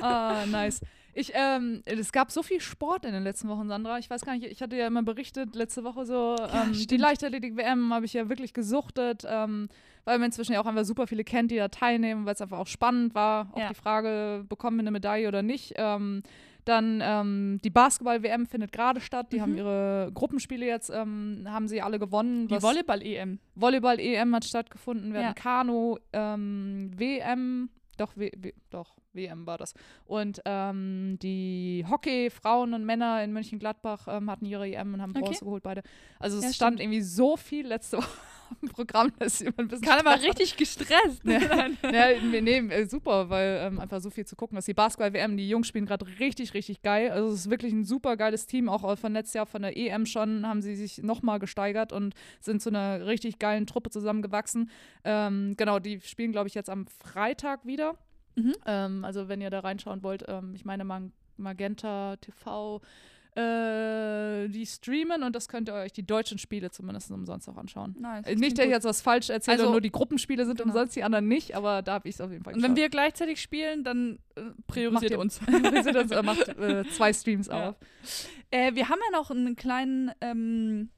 Ah, nice. Ich, ähm, es gab so viel Sport in den letzten Wochen, Sandra. Ich weiß gar nicht, ich hatte ja immer berichtet, letzte Woche so, ähm, die. Leichtathletik-WM habe ich ja wirklich gesuchtet, ähm, weil man inzwischen ja auch einfach super viele kennt, die da teilnehmen, weil es einfach auch spannend war. Auch Ja. die Frage, bekommen wir eine Medaille oder nicht. Ähm, dann ähm, die Basketball-WM findet gerade statt. Die haben Mhm. ihre Gruppenspiele jetzt, ähm, haben sie alle gewonnen. Die Volleyball-EM. Volleyball-EM hat stattgefunden, wir Ja. hatten Kanu, ähm, WM, doch, w, w, doch, WM war das. Und ähm, die Hockey-Frauen und Männer in Mönchengladbach ähm, hatten ihre EM und haben Okay. Bronze geholt, beide. Also es Ja, stand stimmt. irgendwie so viel letzte Woche Programm, dass immer ein bisschen. Kann aber richtig gestresst. Ne? Ja, wir nehmen äh, super, weil ähm, einfach so viel zu gucken ist. Die Basketball-WM, die Jungs spielen gerade richtig, richtig geil. Also es ist wirklich ein super geiles Team. Auch äh, von letztes Jahr von der EM schon haben sie sich nochmal gesteigert und sind zu einer richtig geilen Truppe zusammengewachsen. Ähm, genau, die spielen, glaube ich, jetzt am Freitag wieder. Mhm. Ähm, also wenn ihr da reinschauen wollt, ähm, ich meine Mag Magenta TV, äh, die streamen und das könnt ihr euch die deutschen Spiele zumindest umsonst auch anschauen. Nice, Äh, das Nicht, dass ich jetzt was falsch erzähle Also- und nur die Gruppenspiele sind Genau. umsonst, die anderen nicht, aber da habe ich es auf jeden Fall gut. Und wenn geschaut. wir gleichzeitig spielen, dann äh, priorisiert ihr- uns. wir sind uns, äh, macht äh, zwei Streams Ja. auf. Äh, wir haben ja noch einen kleinen ähm,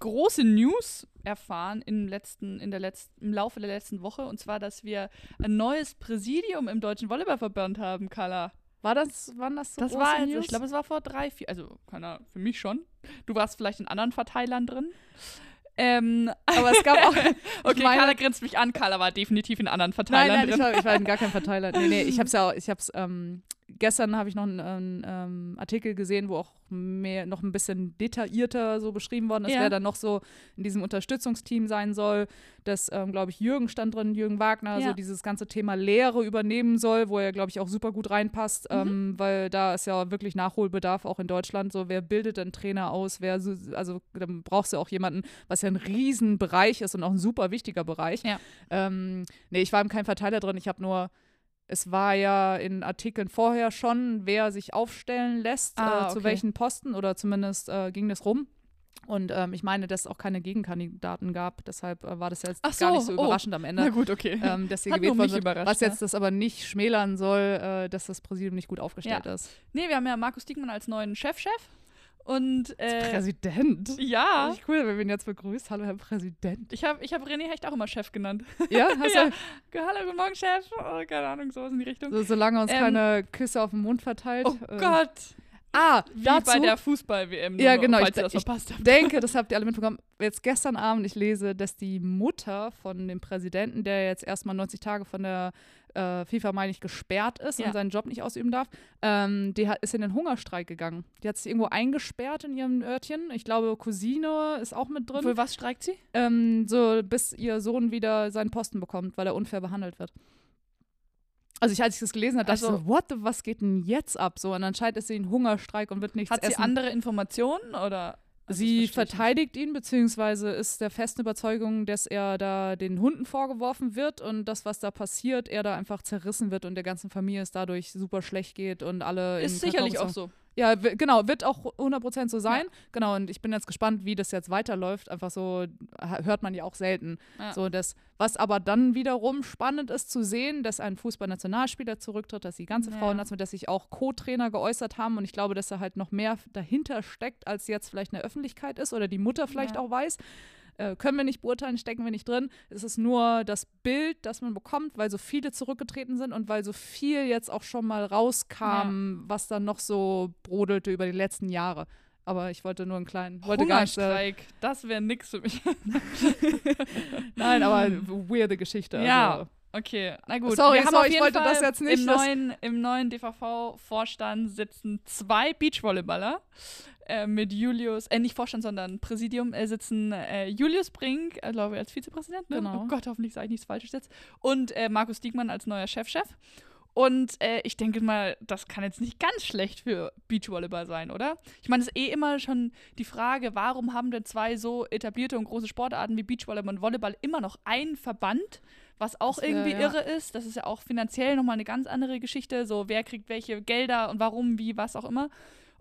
große News erfahren im letzten, in der letzten, im Laufe der letzten Woche und zwar, dass wir ein neues Präsidium im Deutschen Volleyballverband haben, Carla. War das, waren das so Das war, also, News? ich glaube, es war vor drei, vier, also keine Ahnung, für mich schon. Du warst vielleicht in anderen Verteilern drin. Ähm, Aber es gab auch. okay, meine- Carla grinst mich an. Carla war definitiv in anderen Nein, Verteilern nein, ich drin. war, ich war in gar keinem Verteiler. Nee, nee, ich hab's ja auch, ich hab's, ähm, gestern habe ich noch einen, einen ähm, Artikel gesehen, wo auch mehr, noch ein bisschen detaillierter so beschrieben worden ist, Ja. wer dann noch so in diesem Unterstützungsteam sein soll. Das, ähm, glaube ich, Jürgen stand drin, Jürgen Wagner, Ja. so dieses ganze Thema Lehre übernehmen soll, wo er, glaube ich, auch super gut reinpasst, Mhm. ähm, weil da ist ja wirklich Nachholbedarf auch in Deutschland. So, wer bildet denn Trainer aus? Wer, so, also dann brauchst du auch jemanden, was ja ein Riesenbereich ist und auch ein super wichtiger Bereich. Ja. Ähm, nee, ich war in keinem Verteiler drin. Ich habe nur, es war ja in Artikeln vorher schon, wer sich aufstellen lässt, Ah, äh, zu okay. welchen Posten oder zumindest äh, ging das rum. Und ähm, ich meine, dass es auch keine Gegenkandidaten gab. Deshalb äh, war das jetzt Ach gar nicht so, so oh. überraschend am Ende. Na gut, okay. Ähm, dass sie gewählt worden sind, überrascht, was ja. jetzt das aber nicht schmälern soll, äh, dass das Präsidium nicht gut aufgestellt ist. nee, wir haben ja Markus Diekmann als neuen Chefchef. Und äh, Präsident. ja, Richtig cool, wenn wir ihn jetzt begrüßt. Hallo, Herr Präsident. ich habe ich hab René Hecht auch immer Chef genannt. Ja, hast Ja. du, Hallo, guten Morgen, Chef. Oh, keine Ahnung, sowas in die Richtung. so, solange uns Ähm, keine Küsse auf den Mund verteilt. oh äh, Gott. Ah, Wie dazu bei der Fußball-WM. Ja, genau, Falls ich- ihr das verpasst habt. denke, das habt ihr alle mitbekommen. Jetzt gestern Abend, ich lese, dass die Mutter von dem Präsidenten, der jetzt erstmal 90 Tage von der äh, FIFA, meine ich, gesperrt ist Ja. und seinen Job nicht ausüben darf, ähm, die hat, ist in den Hungerstreik gegangen. Die hat sich irgendwo eingesperrt in ihrem Örtchen. Ich glaube, Cousine ist auch mit drin. Für was streikt sie? ähm, so bis ihr Sohn wieder seinen Posten bekommt, weil er unfair behandelt wird. Also ich, als ich das gelesen habe, dachte Also- ich so, what the, was geht denn jetzt ab? So, und anscheinend ist sie in Hungerstreik und wird nichts Hat sie essen. andere Informationen oder? Also, Sie verteidigt ihn, beziehungsweise ist der festen Überzeugung, dass er da den Hunden vorgeworfen wird und das, was da passiert, er da einfach zerrissen wird und der ganzen Familie es dadurch super schlecht geht und alle Ist sicherlich auch so. Ja, genau, wird auch 100% so sein. Genau, und ich bin jetzt gespannt, wie das jetzt weiterläuft. Einfach so hört man ja auch selten. Ja. So, das, was aber dann wiederum spannend ist zu sehen, dass ein Fußballnationalspieler zurücktritt, dass die ganze Ja. Frauennationalmannschaft, dass sich auch Co-Trainer geäußert haben und ich glaube, dass da halt noch mehr dahinter steckt, als jetzt vielleicht in der Öffentlichkeit ist oder die Mutter vielleicht Ja. auch weiß. Äh, können wir nicht beurteilen, stecken wir nicht drin. Es ist nur das Bild, das man bekommt, weil so viele zurückgetreten sind und weil so viel jetzt auch schon mal rauskam, was dann noch so brodelte über die letzten Jahre. Aber ich wollte nur einen kleinen, wollte gar nicht. Äh, das wäre nix für mich. nein, aber weirde Geschichte. Ja. Also. Okay, na gut. Sorry, wir haben sorry, auf ich jeden wollte Fall das jetzt nicht, Im neuen, im neuen DVV-Vorstand sitzen zwei Beachvolleyballer äh, mit Julius, äh, nicht Vorstand, sondern Präsidium, äh, sitzen äh, Julius Brink, äh, glaube ich, als Vizepräsident. Ne? Genau. Oh Gott, hoffentlich sage ich nichts Falsches jetzt. Und äh, Markus Diekmann als neuer Chefchef. Und äh, ich denke mal, das kann jetzt nicht ganz schlecht für Beachvolleyball sein, oder? Ich meine, es ist eh immer schon die Frage, warum haben denn zwei so etablierte und große Sportarten wie Beachvolleyball und Volleyball immer noch einen Verband, was auch wär, irgendwie ja. irre ist. Das ist ja auch finanziell nochmal eine ganz andere Geschichte. So, wer kriegt welche Gelder und warum, wie, was auch immer.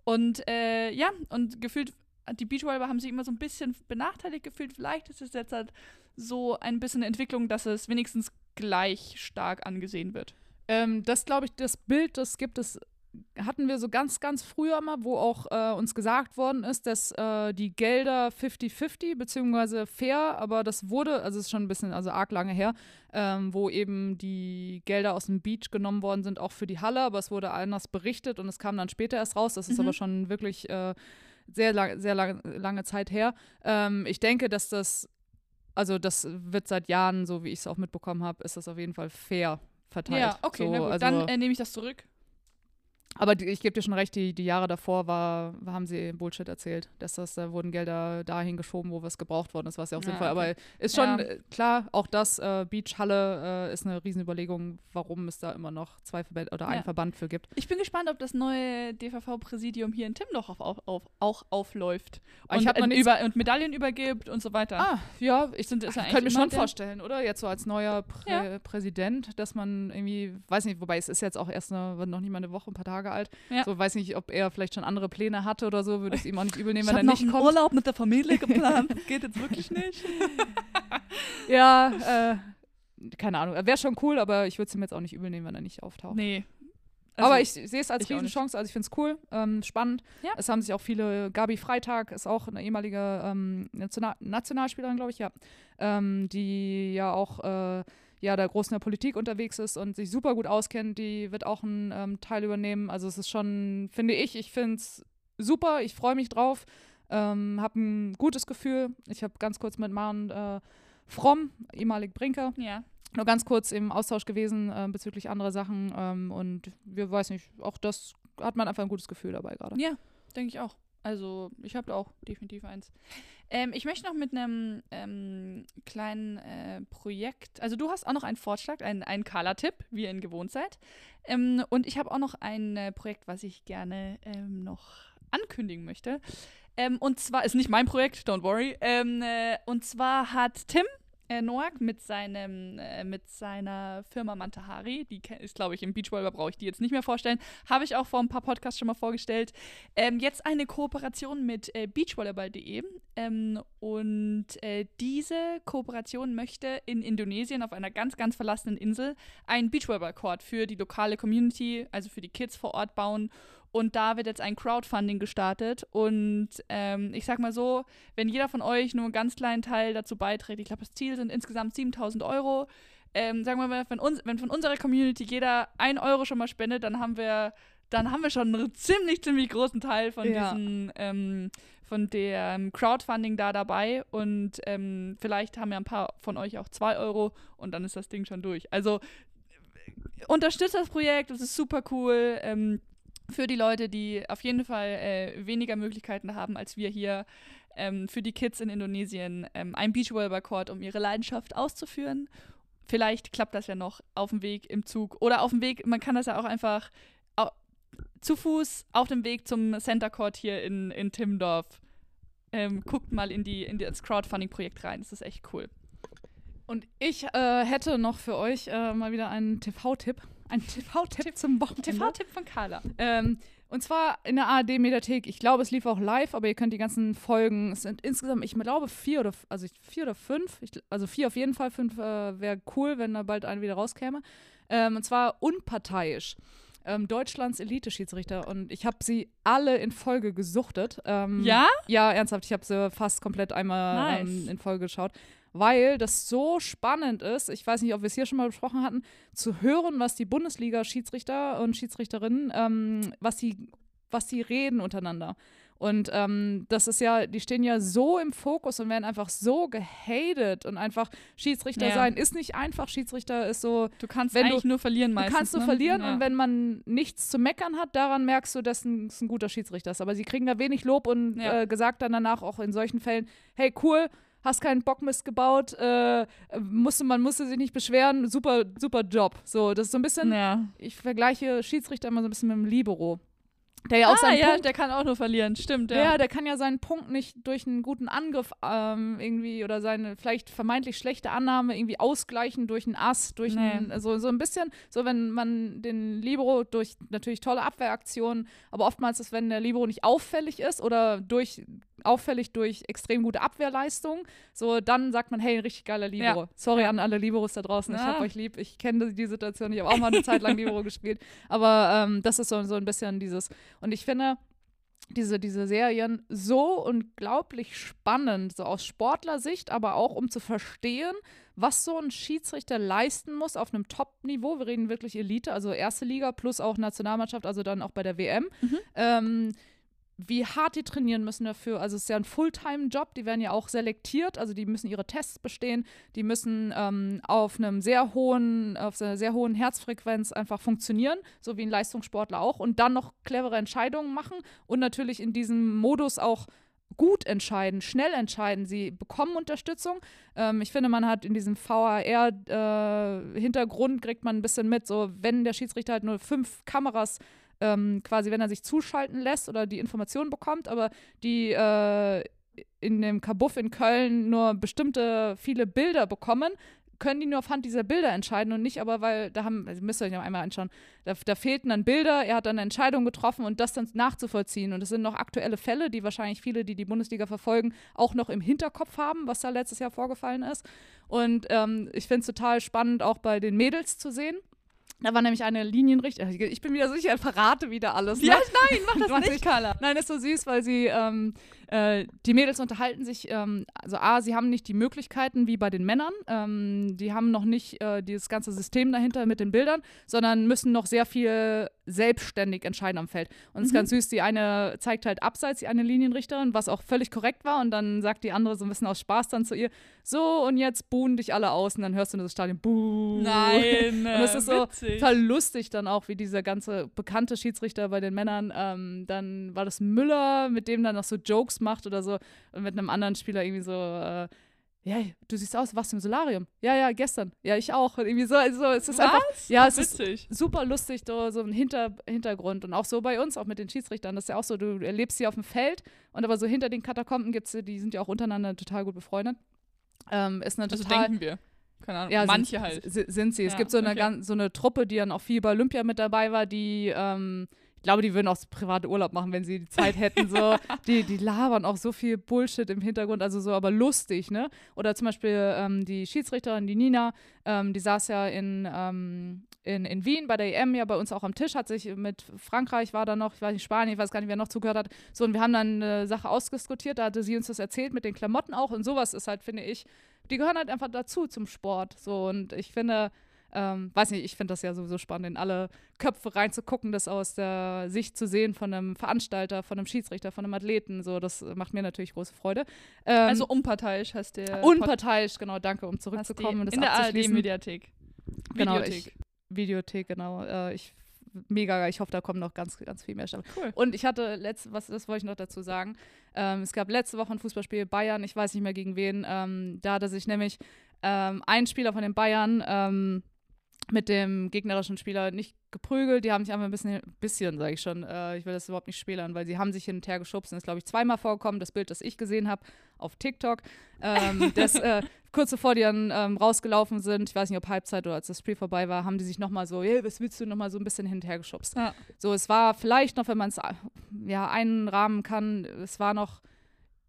Und äh, ja, und gefühlt, die Beachvolleyballer haben sich immer so ein bisschen benachteiligt gefühlt. Vielleicht ist es jetzt halt so ein bisschen eine Entwicklung, dass es wenigstens gleich stark angesehen wird. Ähm, das glaube ich, das Bild, das gibt es, hatten wir so ganz, ganz früher mal, wo auch äh, uns gesagt worden ist, dass äh, die Gelder 50-50 beziehungsweise fair, aber das wurde, also es ist schon ein bisschen, also arg lange her, ähm, wo eben die Gelder aus dem Beach genommen worden sind, auch für die Halle, aber es wurde anders berichtet und es kam dann später erst raus. Das ist Mhm. aber schon wirklich äh, sehr, lang, sehr lang, lange Zeit her. Ähm, ich denke, dass das, also das wird seit Jahren, so wie ich es auch mitbekommen habe, ist das auf jeden Fall fair verteilt. Ja, okay, so, na gut. also, Dann äh, nehme ich das zurück. Aber die, ich gebe dir schon recht, die, die Jahre davor war, haben sie Bullshit erzählt, dass das, da wurden Gelder dahin geschoben, wo was gebraucht worden ist, was ja auch Ja, sinnvoll. okay. Aber ist schon Ja. äh, klar, auch das äh, Beachhalle äh, ist eine Riesenüberlegung, warum es da immer noch zwei Verbände oder einen Ja. Verband für gibt. Ich bin gespannt, ob das neue DVV-Präsidium hier in Timmendorf auf, auf, auf, auch aufläuft. Aber ich und, äh, über, und Medaillen übergibt und so weiter. Ah, ja, ich Sind- ist könnte mir schon vorstellen, oder? Jetzt so als neuer Prä Ja. Präsident, dass man irgendwie, weiß nicht, wobei es ist jetzt auch erst eine, noch nicht mal eine Woche, ein paar Tage alt. Ja. So weiß nicht, ob er vielleicht schon andere Pläne hatte oder so, würde ich es ihm auch nicht übel nehmen, ich wenn er noch nicht einen kommt. Urlaub mit der Familie geplant. Das geht jetzt wirklich nicht. Ja, äh, keine Ahnung. Wäre schon cool, aber ich würde es ihm jetzt auch nicht übel nehmen, wenn er nicht auftaucht. Nee. aber Also, ich sehe es als. Riesenchance, also ich finde es cool, ähm, spannend. Ja. Es haben sich auch viele, Gabi Freitag ist auch eine ehemalige ähm, National Nationalspielerin, glaube ich, ja, ähm, die ja auch äh, ja, da groß in der Politik unterwegs ist und sich super gut auskennt, die wird auch einen ähm, Teil übernehmen. Also es ist schon, finde ich, ich finde es super, ich freue mich drauf. Ähm, habe ein gutes Gefühl. Ich habe ganz kurz mit Maren äh, Fromm, ehemalig Brinker, Ja. nur ganz kurz im Austausch gewesen äh, bezüglich anderer Sachen. Ähm, und wir weiß nicht, auch das hat man einfach ein gutes Gefühl dabei gerade. Ja, denke ich auch. Also ich habe auch definitiv eins. Ähm, ich möchte noch mit einem ähm, kleinen äh, Projekt, also du hast auch noch einen Vorschlag, einen, Color-Tipp, wie ihr ihn gewohnt seid. Ähm, und ich habe auch noch ein äh, Projekt, was ich gerne ähm, noch ankündigen möchte. Ähm, und zwar, ist nicht mein Projekt, don't worry. Ähm, äh, und zwar hat Tim äh, Noack mit seinem äh, mit seiner Firma Mantahari, die ist glaube ich im Beachvolleyball brauche ich die jetzt nicht mehr vorstellen, habe ich auch vor ein paar Podcasts schon mal vorgestellt. Ähm, jetzt eine Kooperation mit äh, beachvolleyball.de ähm, und äh, diese Kooperation möchte in Indonesien auf einer ganz ganz verlassenen Insel einen Beachvolleyball-Court für die lokale Community, also für die Kids vor Ort bauen. Und da wird jetzt ein Crowdfunding gestartet. Und ähm, ich sag mal so, wenn jeder von euch nur einen ganz kleinen Teil dazu beiträgt, ich glaube, das Ziel sind insgesamt 7000 Euro. Ähm, sagen wir mal, wenn, uns, wenn von unserer Community jeder ein Euro schon mal spendet, dann haben wir, dann haben wir schon einen ziemlich, ziemlich großen Teil von Ja. diesen, ähm, von dem Crowdfunding da dabei. Und ähm, vielleicht haben ja ein paar von euch auch zwei Euro und dann ist das Ding schon durch. Also äh, unterstützt das Projekt, das ist super cool. Ähm, für die Leute, die auf jeden Fall äh, weniger Möglichkeiten haben als wir hier, ähm, für die Kids in Indonesien ähm, ein Beachvolleyball-Court, um ihre Leidenschaft auszuführen. Vielleicht klappt das ja noch auf dem Weg im Zug oder auf dem Weg, man kann das ja auch einfach au zu Fuß auf dem Weg zum Center Court hier in, in Timmendorf. Ähm, guckt mal in, die, in das Crowdfunding-Projekt rein, das ist echt cool. Und ich äh, hätte noch für euch äh, mal wieder einen TV-Tipp. Ein TV-Tipp zum Wochenende. TV-Tipp von Carla. Ähm, und zwar in der ARD-Mediathek. Ich glaube, es lief auch live, aber ihr könnt die ganzen Folgen, es sind insgesamt, ich glaube, vier oder, also vier oder fünf, ich, also vier auf jeden Fall, fünf äh, wäre cool, wenn da bald eine wieder rauskäme. Ähm, und zwar unparteiisch. Ähm, Deutschlands Elite-Schiedsrichter. Und ich habe sie alle in Folge gesuchtet. Ähm, Ja? Ja, ernsthaft. Ich habe sie fast komplett einmal Nice. ähm, in Folge geschaut, weil das so spannend ist. Ich weiß nicht, ob wir es hier schon mal besprochen hatten, zu hören, was die Bundesliga-Schiedsrichter und Schiedsrichterinnen, ähm, was sie, was sie reden untereinander. Und ähm, das ist ja, die stehen ja so im Fokus und werden einfach so gehatet und einfach Schiedsrichter Ja. sein ist nicht einfach. Schiedsrichter ist so, Du kannst Wenn du- eigentlich nur verlieren meistens. Du kannst nur ne? verlieren Ja. und wenn man nichts zu meckern hat, daran merkst du, dass ein, ein guter Schiedsrichter ist. Aber sie kriegen da wenig Lob und Ja. äh, gesagt dann danach auch in solchen Fällen, hey cool, hast keinen Bockmist gebaut, äh, musste, man musste sich nicht beschweren, super, super Job. So, das ist so ein bisschen, ja. ich vergleiche Schiedsrichter immer so ein bisschen mit dem Libero. Der ja auch ah, seinen ja, Punkt der kann auch nur verlieren, stimmt. ja. Ja, der kann ja seinen Punkt nicht durch einen guten Angriff ähm, irgendwie oder seine vielleicht vermeintlich schlechte Annahme irgendwie ausgleichen durch einen Ass, durch Nee. ein, so, so ein bisschen, so wenn man den Libero durch natürlich tolle Abwehraktionen, aber oftmals ist, wenn der Libero nicht auffällig ist oder durch auffällig durch extrem gute Abwehrleistung, so dann sagt man, hey, ein richtig geiler Libero. Ja. Sorry an alle Liberos da draußen, ich hab euch lieb, ich kenne die Situation, ich habe auch mal eine Zeit lang Libero gespielt, aber ähm, das ist so, so ein bisschen dieses und ich finde, diese, diese Serien so unglaublich spannend, so aus Sportlersicht, aber auch um zu verstehen, was so ein Schiedsrichter leisten muss auf einem Top-Niveau. Wir reden wirklich Elite, also erste Liga plus auch Nationalmannschaft, also dann auch bei der WM. Mhm. Ähm, wie hart die trainieren müssen dafür. Also es ist ja ein Fulltime-Job, die werden ja auch selektiert, also die müssen ihre Tests bestehen, die müssen ähm, auf einem sehr hohen, auf einer sehr hohen Herzfrequenz einfach funktionieren, so wie ein Leistungssportler auch, und dann noch clevere Entscheidungen machen und natürlich in diesem Modus auch gut entscheiden, schnell entscheiden. Sie bekommen Unterstützung. Ähm, ich finde, man hat in diesem VAR-Hintergrund kriegt man ein bisschen mit, so wenn der Schiedsrichter halt nur fünf Kameras ähm, quasi, wenn er sich zuschalten lässt oder die Informationen bekommt, aber die äh, in dem Kabuff in Köln nur bestimmte viele Bilder bekommen, können die nur aufhand dieser Bilder entscheiden und nicht aber, weil da haben, also müsst ihr euch noch einmal anschauen, da, da fehlten dann Bilder, er hat dann eine Entscheidung getroffen und das dann nachzuvollziehen. Und es sind noch aktuelle Fälle, die wahrscheinlich viele, die die Bundesliga verfolgen, auch noch im Hinterkopf haben, was da letztes Jahr vorgefallen ist. Und ähm, ich finde es total spannend, auch bei den Mädels zu sehen. Da war nämlich eine Linienrichter. Ich bin wieder sicher, ich verrate wieder alles. Ne? Ja, nein, mach das nicht. Carla. Nein, ist so süß, weil sie, ähm, äh, die Mädels unterhalten sich, ähm, also A, sie haben nicht die Möglichkeiten wie bei den Männern, ähm, die haben noch nicht äh, dieses ganze System dahinter mit den Bildern, sondern müssen noch sehr viel selbstständig entscheiden am Feld. Und es ist Mhm. ganz süß, die eine zeigt halt abseits, die eine Linienrichterin, was auch völlig korrekt war. Und dann sagt die andere so ein bisschen aus Spaß dann zu ihr, so und jetzt buhen dich alle aus. Und dann hörst du in das Stadion, buh. Nein. Und das ist so witzig. total lustig dann auch, wie dieser ganze bekannte Schiedsrichter bei den Männern, ähm, dann war das Müller, mit dem dann noch so Jokes macht oder so, und mit einem anderen Spieler irgendwie so, äh, ja, du siehst aus, warst im Solarium. Ja, ja, gestern. Ja, ich auch. Und irgendwie so, also es ist einfach, ja, es ist witzig. super lustig, so, so ein Hinter Hintergrund. Und auch so bei uns, auch mit den Schiedsrichtern, das ist ja auch so, du erlebst sie auf dem Feld und aber so hinter den Katakomben gibt es, die sind ja auch untereinander total gut befreundet. Ähm, ist eine Also total denken wir. Keine Ahnung. ja, Manche sind, halt. Sind sie. Es Ja, gibt so eine, okay. so eine Truppe, die dann auch viel bei Olympia mit dabei war, die, ähm, ich glaube, die würden auch so private Urlaub machen, wenn sie die Zeit hätten. So. die, die labern auch so viel Bullshit im Hintergrund, also so aber lustig, ne? Oder zum Beispiel ähm, die Schiedsrichterin, die Nina, ähm, die saß ja in, ähm, in, in Wien bei der EM ja bei uns auch am Tisch, hat sich mit Frankreich war da noch, ich weiß nicht, Spanien, ich weiß gar nicht, wer noch zugehört hat. So, und wir haben dann eine Sache ausdiskutiert, da hatte sie uns das erzählt mit den Klamotten auch und sowas ist halt, finde ich, die gehören halt einfach dazu zum Sport. So, und ich finde, ähm, weiß nicht, ich finde das ja sowieso spannend, in alle Köpfe reinzugucken, das aus der Sicht zu sehen von einem Veranstalter, von einem Schiedsrichter, von einem Athleten. So, das macht mir natürlich große Freude. Ähm, also unparteiisch heißt der. unparteisch, genau, danke, um Pod- zurückzukommen und das in der. ARD-Mediathek. Genau, Videothek. ich, Videothek, genau. Äh, ich mega geil. Ich hoffe, da kommen noch ganz, ganz viel mehr Staffeln. Cool. Und ich hatte letzte, was das wollte ich noch dazu sagen. Ähm, es gab letzte Woche ein Fußballspiel Bayern, ich weiß nicht mehr gegen wen. Ähm, da hatte sich nämlich ähm, ein Spieler von den Bayern ähm, mit dem gegnerischen Spieler nicht geprügelt. Die haben sich einfach ein bisschen, bisschen sage ich schon, äh, ich will das überhaupt nicht spielern, weil sie haben sich hin und her geschubst. Und das ist, glaube ich, zweimal vorgekommen. Das Bild, das ich gesehen habe auf TikTok, ähm, das äh, kurz bevor die dann ähm, rausgelaufen sind, ich weiß nicht, ob Halbzeit oder als das Spiel vorbei war, haben die sich nochmal so, hey, was willst du, nochmal so ein bisschen hin und her geschubst. Ja. So, es war vielleicht noch, wenn man es ja, einrahmen kann, es war noch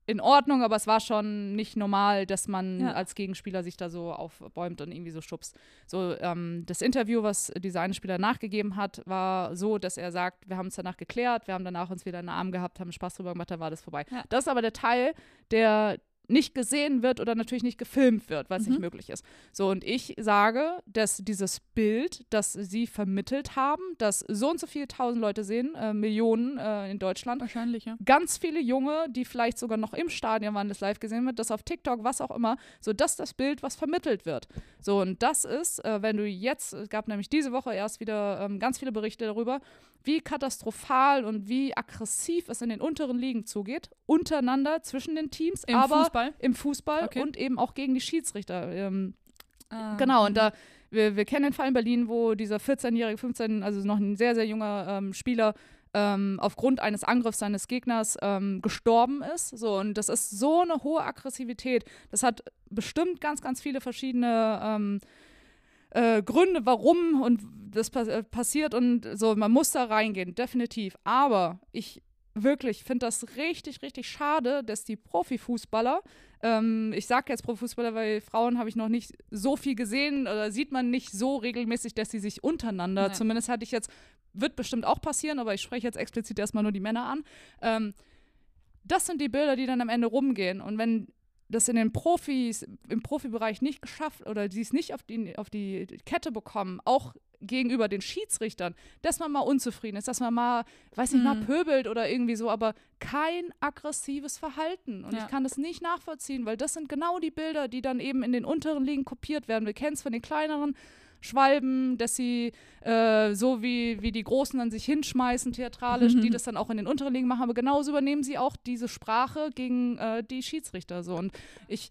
in Ordnung, aber es war schon nicht normal, dass man Ja. als Gegenspieler sich da so aufbäumt und irgendwie so schubst. So, ähm, das Interview, was dieser eine Spieler nachgegeben hat, war so, dass er sagt, wir haben es danach geklärt, wir haben danach uns wieder in den Arm gehabt, haben Spaß drüber gemacht, dann war das vorbei. Ja. Das ist aber der Teil, der nicht gesehen wird oder natürlich nicht gefilmt wird, was nicht Mhm. möglich ist. So, und ich sage, dass dieses Bild, das sie vermittelt haben, dass so und so viele tausend Leute sehen, äh, Millionen äh, in Deutschland, Wahrscheinlich, ja. ganz viele Junge, die vielleicht sogar noch im Stadion waren, das live gesehen wird, das auf TikTok, was auch immer, so das ist das Bild, was vermittelt wird. So, und das ist, äh, wenn du jetzt, es gab nämlich diese Woche erst wieder ähm, ganz viele Berichte darüber, wie katastrophal und wie aggressiv es in den unteren Ligen zugeht, untereinander zwischen den Teams, Im aber Fußball. im Fußball Okay. und eben auch gegen die Schiedsrichter. Ähm, Ah, Genau, und da, wir, wir kennen den Fall in Berlin, wo dieser 14-jährige, 15, also noch ein sehr, sehr junger ähm, Spieler ähm, aufgrund eines Angriffs seines Gegners ähm, gestorben ist. So, und das ist so eine hohe Aggressivität. Das hat bestimmt ganz, ganz viele verschiedene ähm, äh, Gründe, warum und das pa äh, passiert und so, man muss da reingehen, definitiv. Aber ich wirklich finde das richtig, richtig schade, dass die Profifußballer, ähm, ich sage jetzt Profifußballer, weil Frauen habe ich noch nicht so viel gesehen oder sieht man nicht so regelmäßig, dass sie sich untereinander, Nein. zumindest hatte ich jetzt, wird bestimmt auch passieren, aber ich spreche jetzt explizit erstmal nur die Männer an. Ähm, das sind die Bilder, die dann am Ende rumgehen. Und wenn das in den Profis, im Profibereich nicht geschafft oder die es nicht auf die, auf die Kette bekommen, auch gegenüber den Schiedsrichtern, dass man mal unzufrieden ist, dass man mal, weiß nicht, mal Mhm. pöbelt oder irgendwie so, aber kein aggressives Verhalten. Und Ja. ich kann das nicht nachvollziehen, weil das sind genau die Bilder, die dann eben in den unteren Ligen kopiert werden. Wir kennen es von den kleineren Schwalben, dass sie äh, so wie, wie die Großen dann sich hinschmeißen, theatralisch, Mhm. die das dann auch in den unteren Ligen machen, aber genauso übernehmen sie auch diese Sprache gegen äh, die Schiedsrichter. So. Und ich,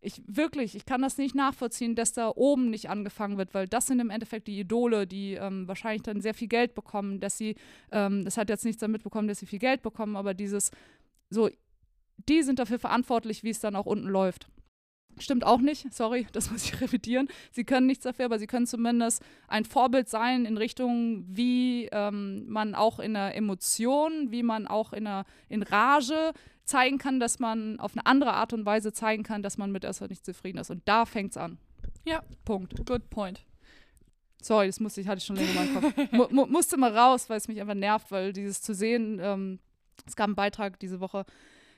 ich wirklich, ich kann das nicht nachvollziehen, dass da oben nicht angefangen wird, weil das sind im Endeffekt die Idole, die ähm, wahrscheinlich dann sehr viel Geld bekommen, dass sie, ähm, das hat jetzt nichts damit bekommen, dass sie viel Geld bekommen, aber dieses, so, die sind dafür verantwortlich, wie es dann auch unten läuft. Stimmt auch nicht, sorry, das muss ich revidieren. Sie können nichts dafür, aber sie können zumindest ein Vorbild sein in Richtung, wie ähm, man auch in der Emotion, wie man auch in der in Rage zeigen kann, dass man auf eine andere Art und Weise zeigen kann, dass man mit etwas nicht zufrieden ist. Und da fängt es an. Ja. Punkt. Good point. Sorry, das musste ich, hatte ich schon länger in meinem Kopf. Mu mu musste mal raus, weil es mich einfach nervt, weil dieses zu sehen, ähm, es gab einen Beitrag diese Woche,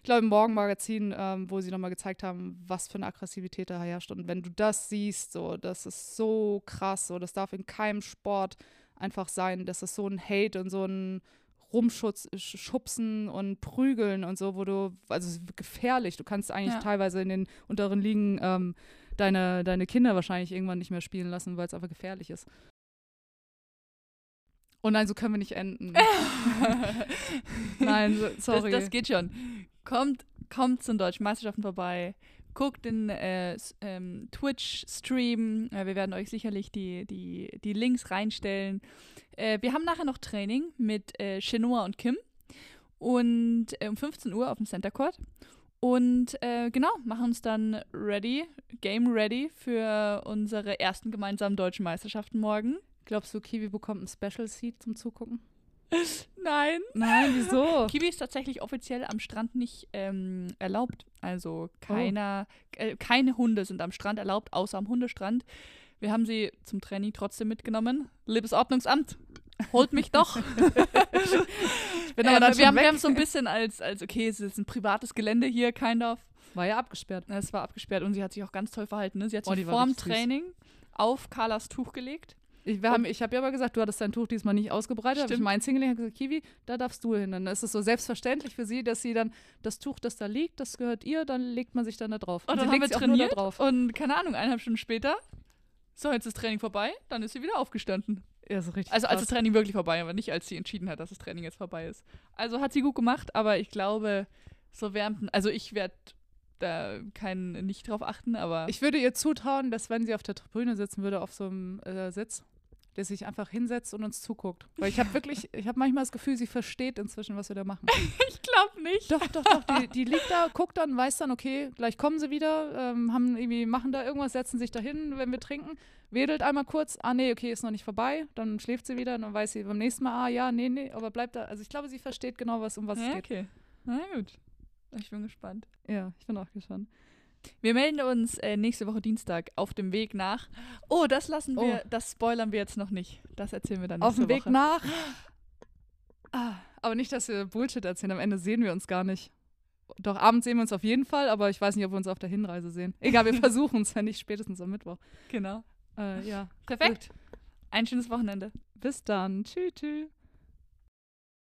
glaube im Morgenmagazin, ähm, wo sie nochmal gezeigt haben, was für eine Aggressivität da herrscht. Und wenn du das siehst, so, das ist so krass, so, das darf in keinem Sport einfach sein, dass es so ein Hate und so ein Rumschubsen und Prügeln und so, wo du, also es ist gefährlich. Du kannst eigentlich Ja. teilweise in den unteren Ligen ähm, deine, deine Kinder wahrscheinlich irgendwann nicht mehr spielen lassen, weil es einfach gefährlich ist. Oh nein, so können wir nicht enden. nein, so, sorry. Das, das geht schon. Kommt, kommt zu den deutschen Meisterschaften vorbei. Guckt den äh, ähm, Twitch-Stream. Äh, wir werden euch sicherlich die, die, die Links reinstellen. Äh, wir haben nachher noch Training mit äh, Chenoa und Kim. Und äh, um 15 Uhr auf dem Center Court. Und äh, genau, machen uns dann ready, game ready für unsere ersten gemeinsamen deutschen Meisterschaften morgen. Glaubst du, Kiwi bekommt ein Special Seat zum Zugucken? Nein. Nein, wieso? Kiwi ist tatsächlich offiziell am Strand nicht ähm, erlaubt. Also keiner, äh, keine Hunde sind am Strand erlaubt, außer am Hundestrand. Wir haben sie zum Training trotzdem mitgenommen. Liebes Ordnungsamt, holt mich doch. Ich bin aber dann wir, haben, wir haben so ein bisschen als, als, okay, es ist ein privates Gelände hier, kind of. War ja abgesperrt. Es war abgesperrt und sie hat sich auch ganz toll verhalten. Ne? Sie hat Oh, sich vorm richtig süß. Training auf Carlas Tuch gelegt. Ich, haben, ich habe ja aber gesagt, du hattest dein Tuch diesmal nicht ausgebreitet. Habe ich meins hingelegt und gesagt, Kiwi, da darfst du hin. Dann ist es so selbstverständlich für sie, dass sie dann das Tuch, das da liegt, das gehört ihr, dann legt man sich dann da drauf. Und sie dann haben wir trainiert drauf. und keine Ahnung, eineinhalb Stunden später, so, jetzt ist das Training vorbei, dann ist sie wieder aufgestanden. Ja, so richtig. Also als das krass. Training wirklich vorbei, aber nicht als sie entschieden hat, dass das Training jetzt vorbei ist. Also hat sie gut gemacht, aber ich glaube, so während, also ich werde da kein, nicht drauf achten, aber Ich würde ihr zutrauen, dass wenn sie auf der Tribüne sitzen würde, auf so einem äh, Sitz, der sich einfach hinsetzt und uns zuguckt. Weil ich habe wirklich, ich habe manchmal das Gefühl, sie versteht inzwischen, was wir da machen. ich glaube nicht. Doch, doch, doch. Die, die liegt da, guckt dann, weiß dann, okay, gleich kommen sie wieder, ähm, haben irgendwie, machen da irgendwas, setzen sich da hin, wenn wir trinken, wedelt einmal kurz, ah nee, okay, ist noch nicht vorbei, dann schläft sie wieder, dann weiß sie beim nächsten Mal, ah ja, nee, nee, aber bleibt da. Also ich glaube, sie versteht genau, was um was ja, es geht. okay. Na gut. Ich bin gespannt. Ja, ich bin auch gespannt. Wir melden uns äh, nächste Woche Dienstag auf dem Weg nach. Oh, das lassen wir, Oh. das spoilern wir jetzt noch nicht. Das erzählen wir dann Auf nächste dem Weg Woche. nach. Ah, aber nicht, dass wir Bullshit erzählen, am Ende sehen wir uns gar nicht. Doch, abends sehen wir uns auf jeden Fall, aber ich weiß nicht, ob wir uns auf der Hinreise sehen. Egal, wir versuchen es, wenn nicht spätestens am Mittwoch. Genau. Äh, ja, Perfekt. Ein schönes Wochenende. bis dann. Tschüss, tschüss.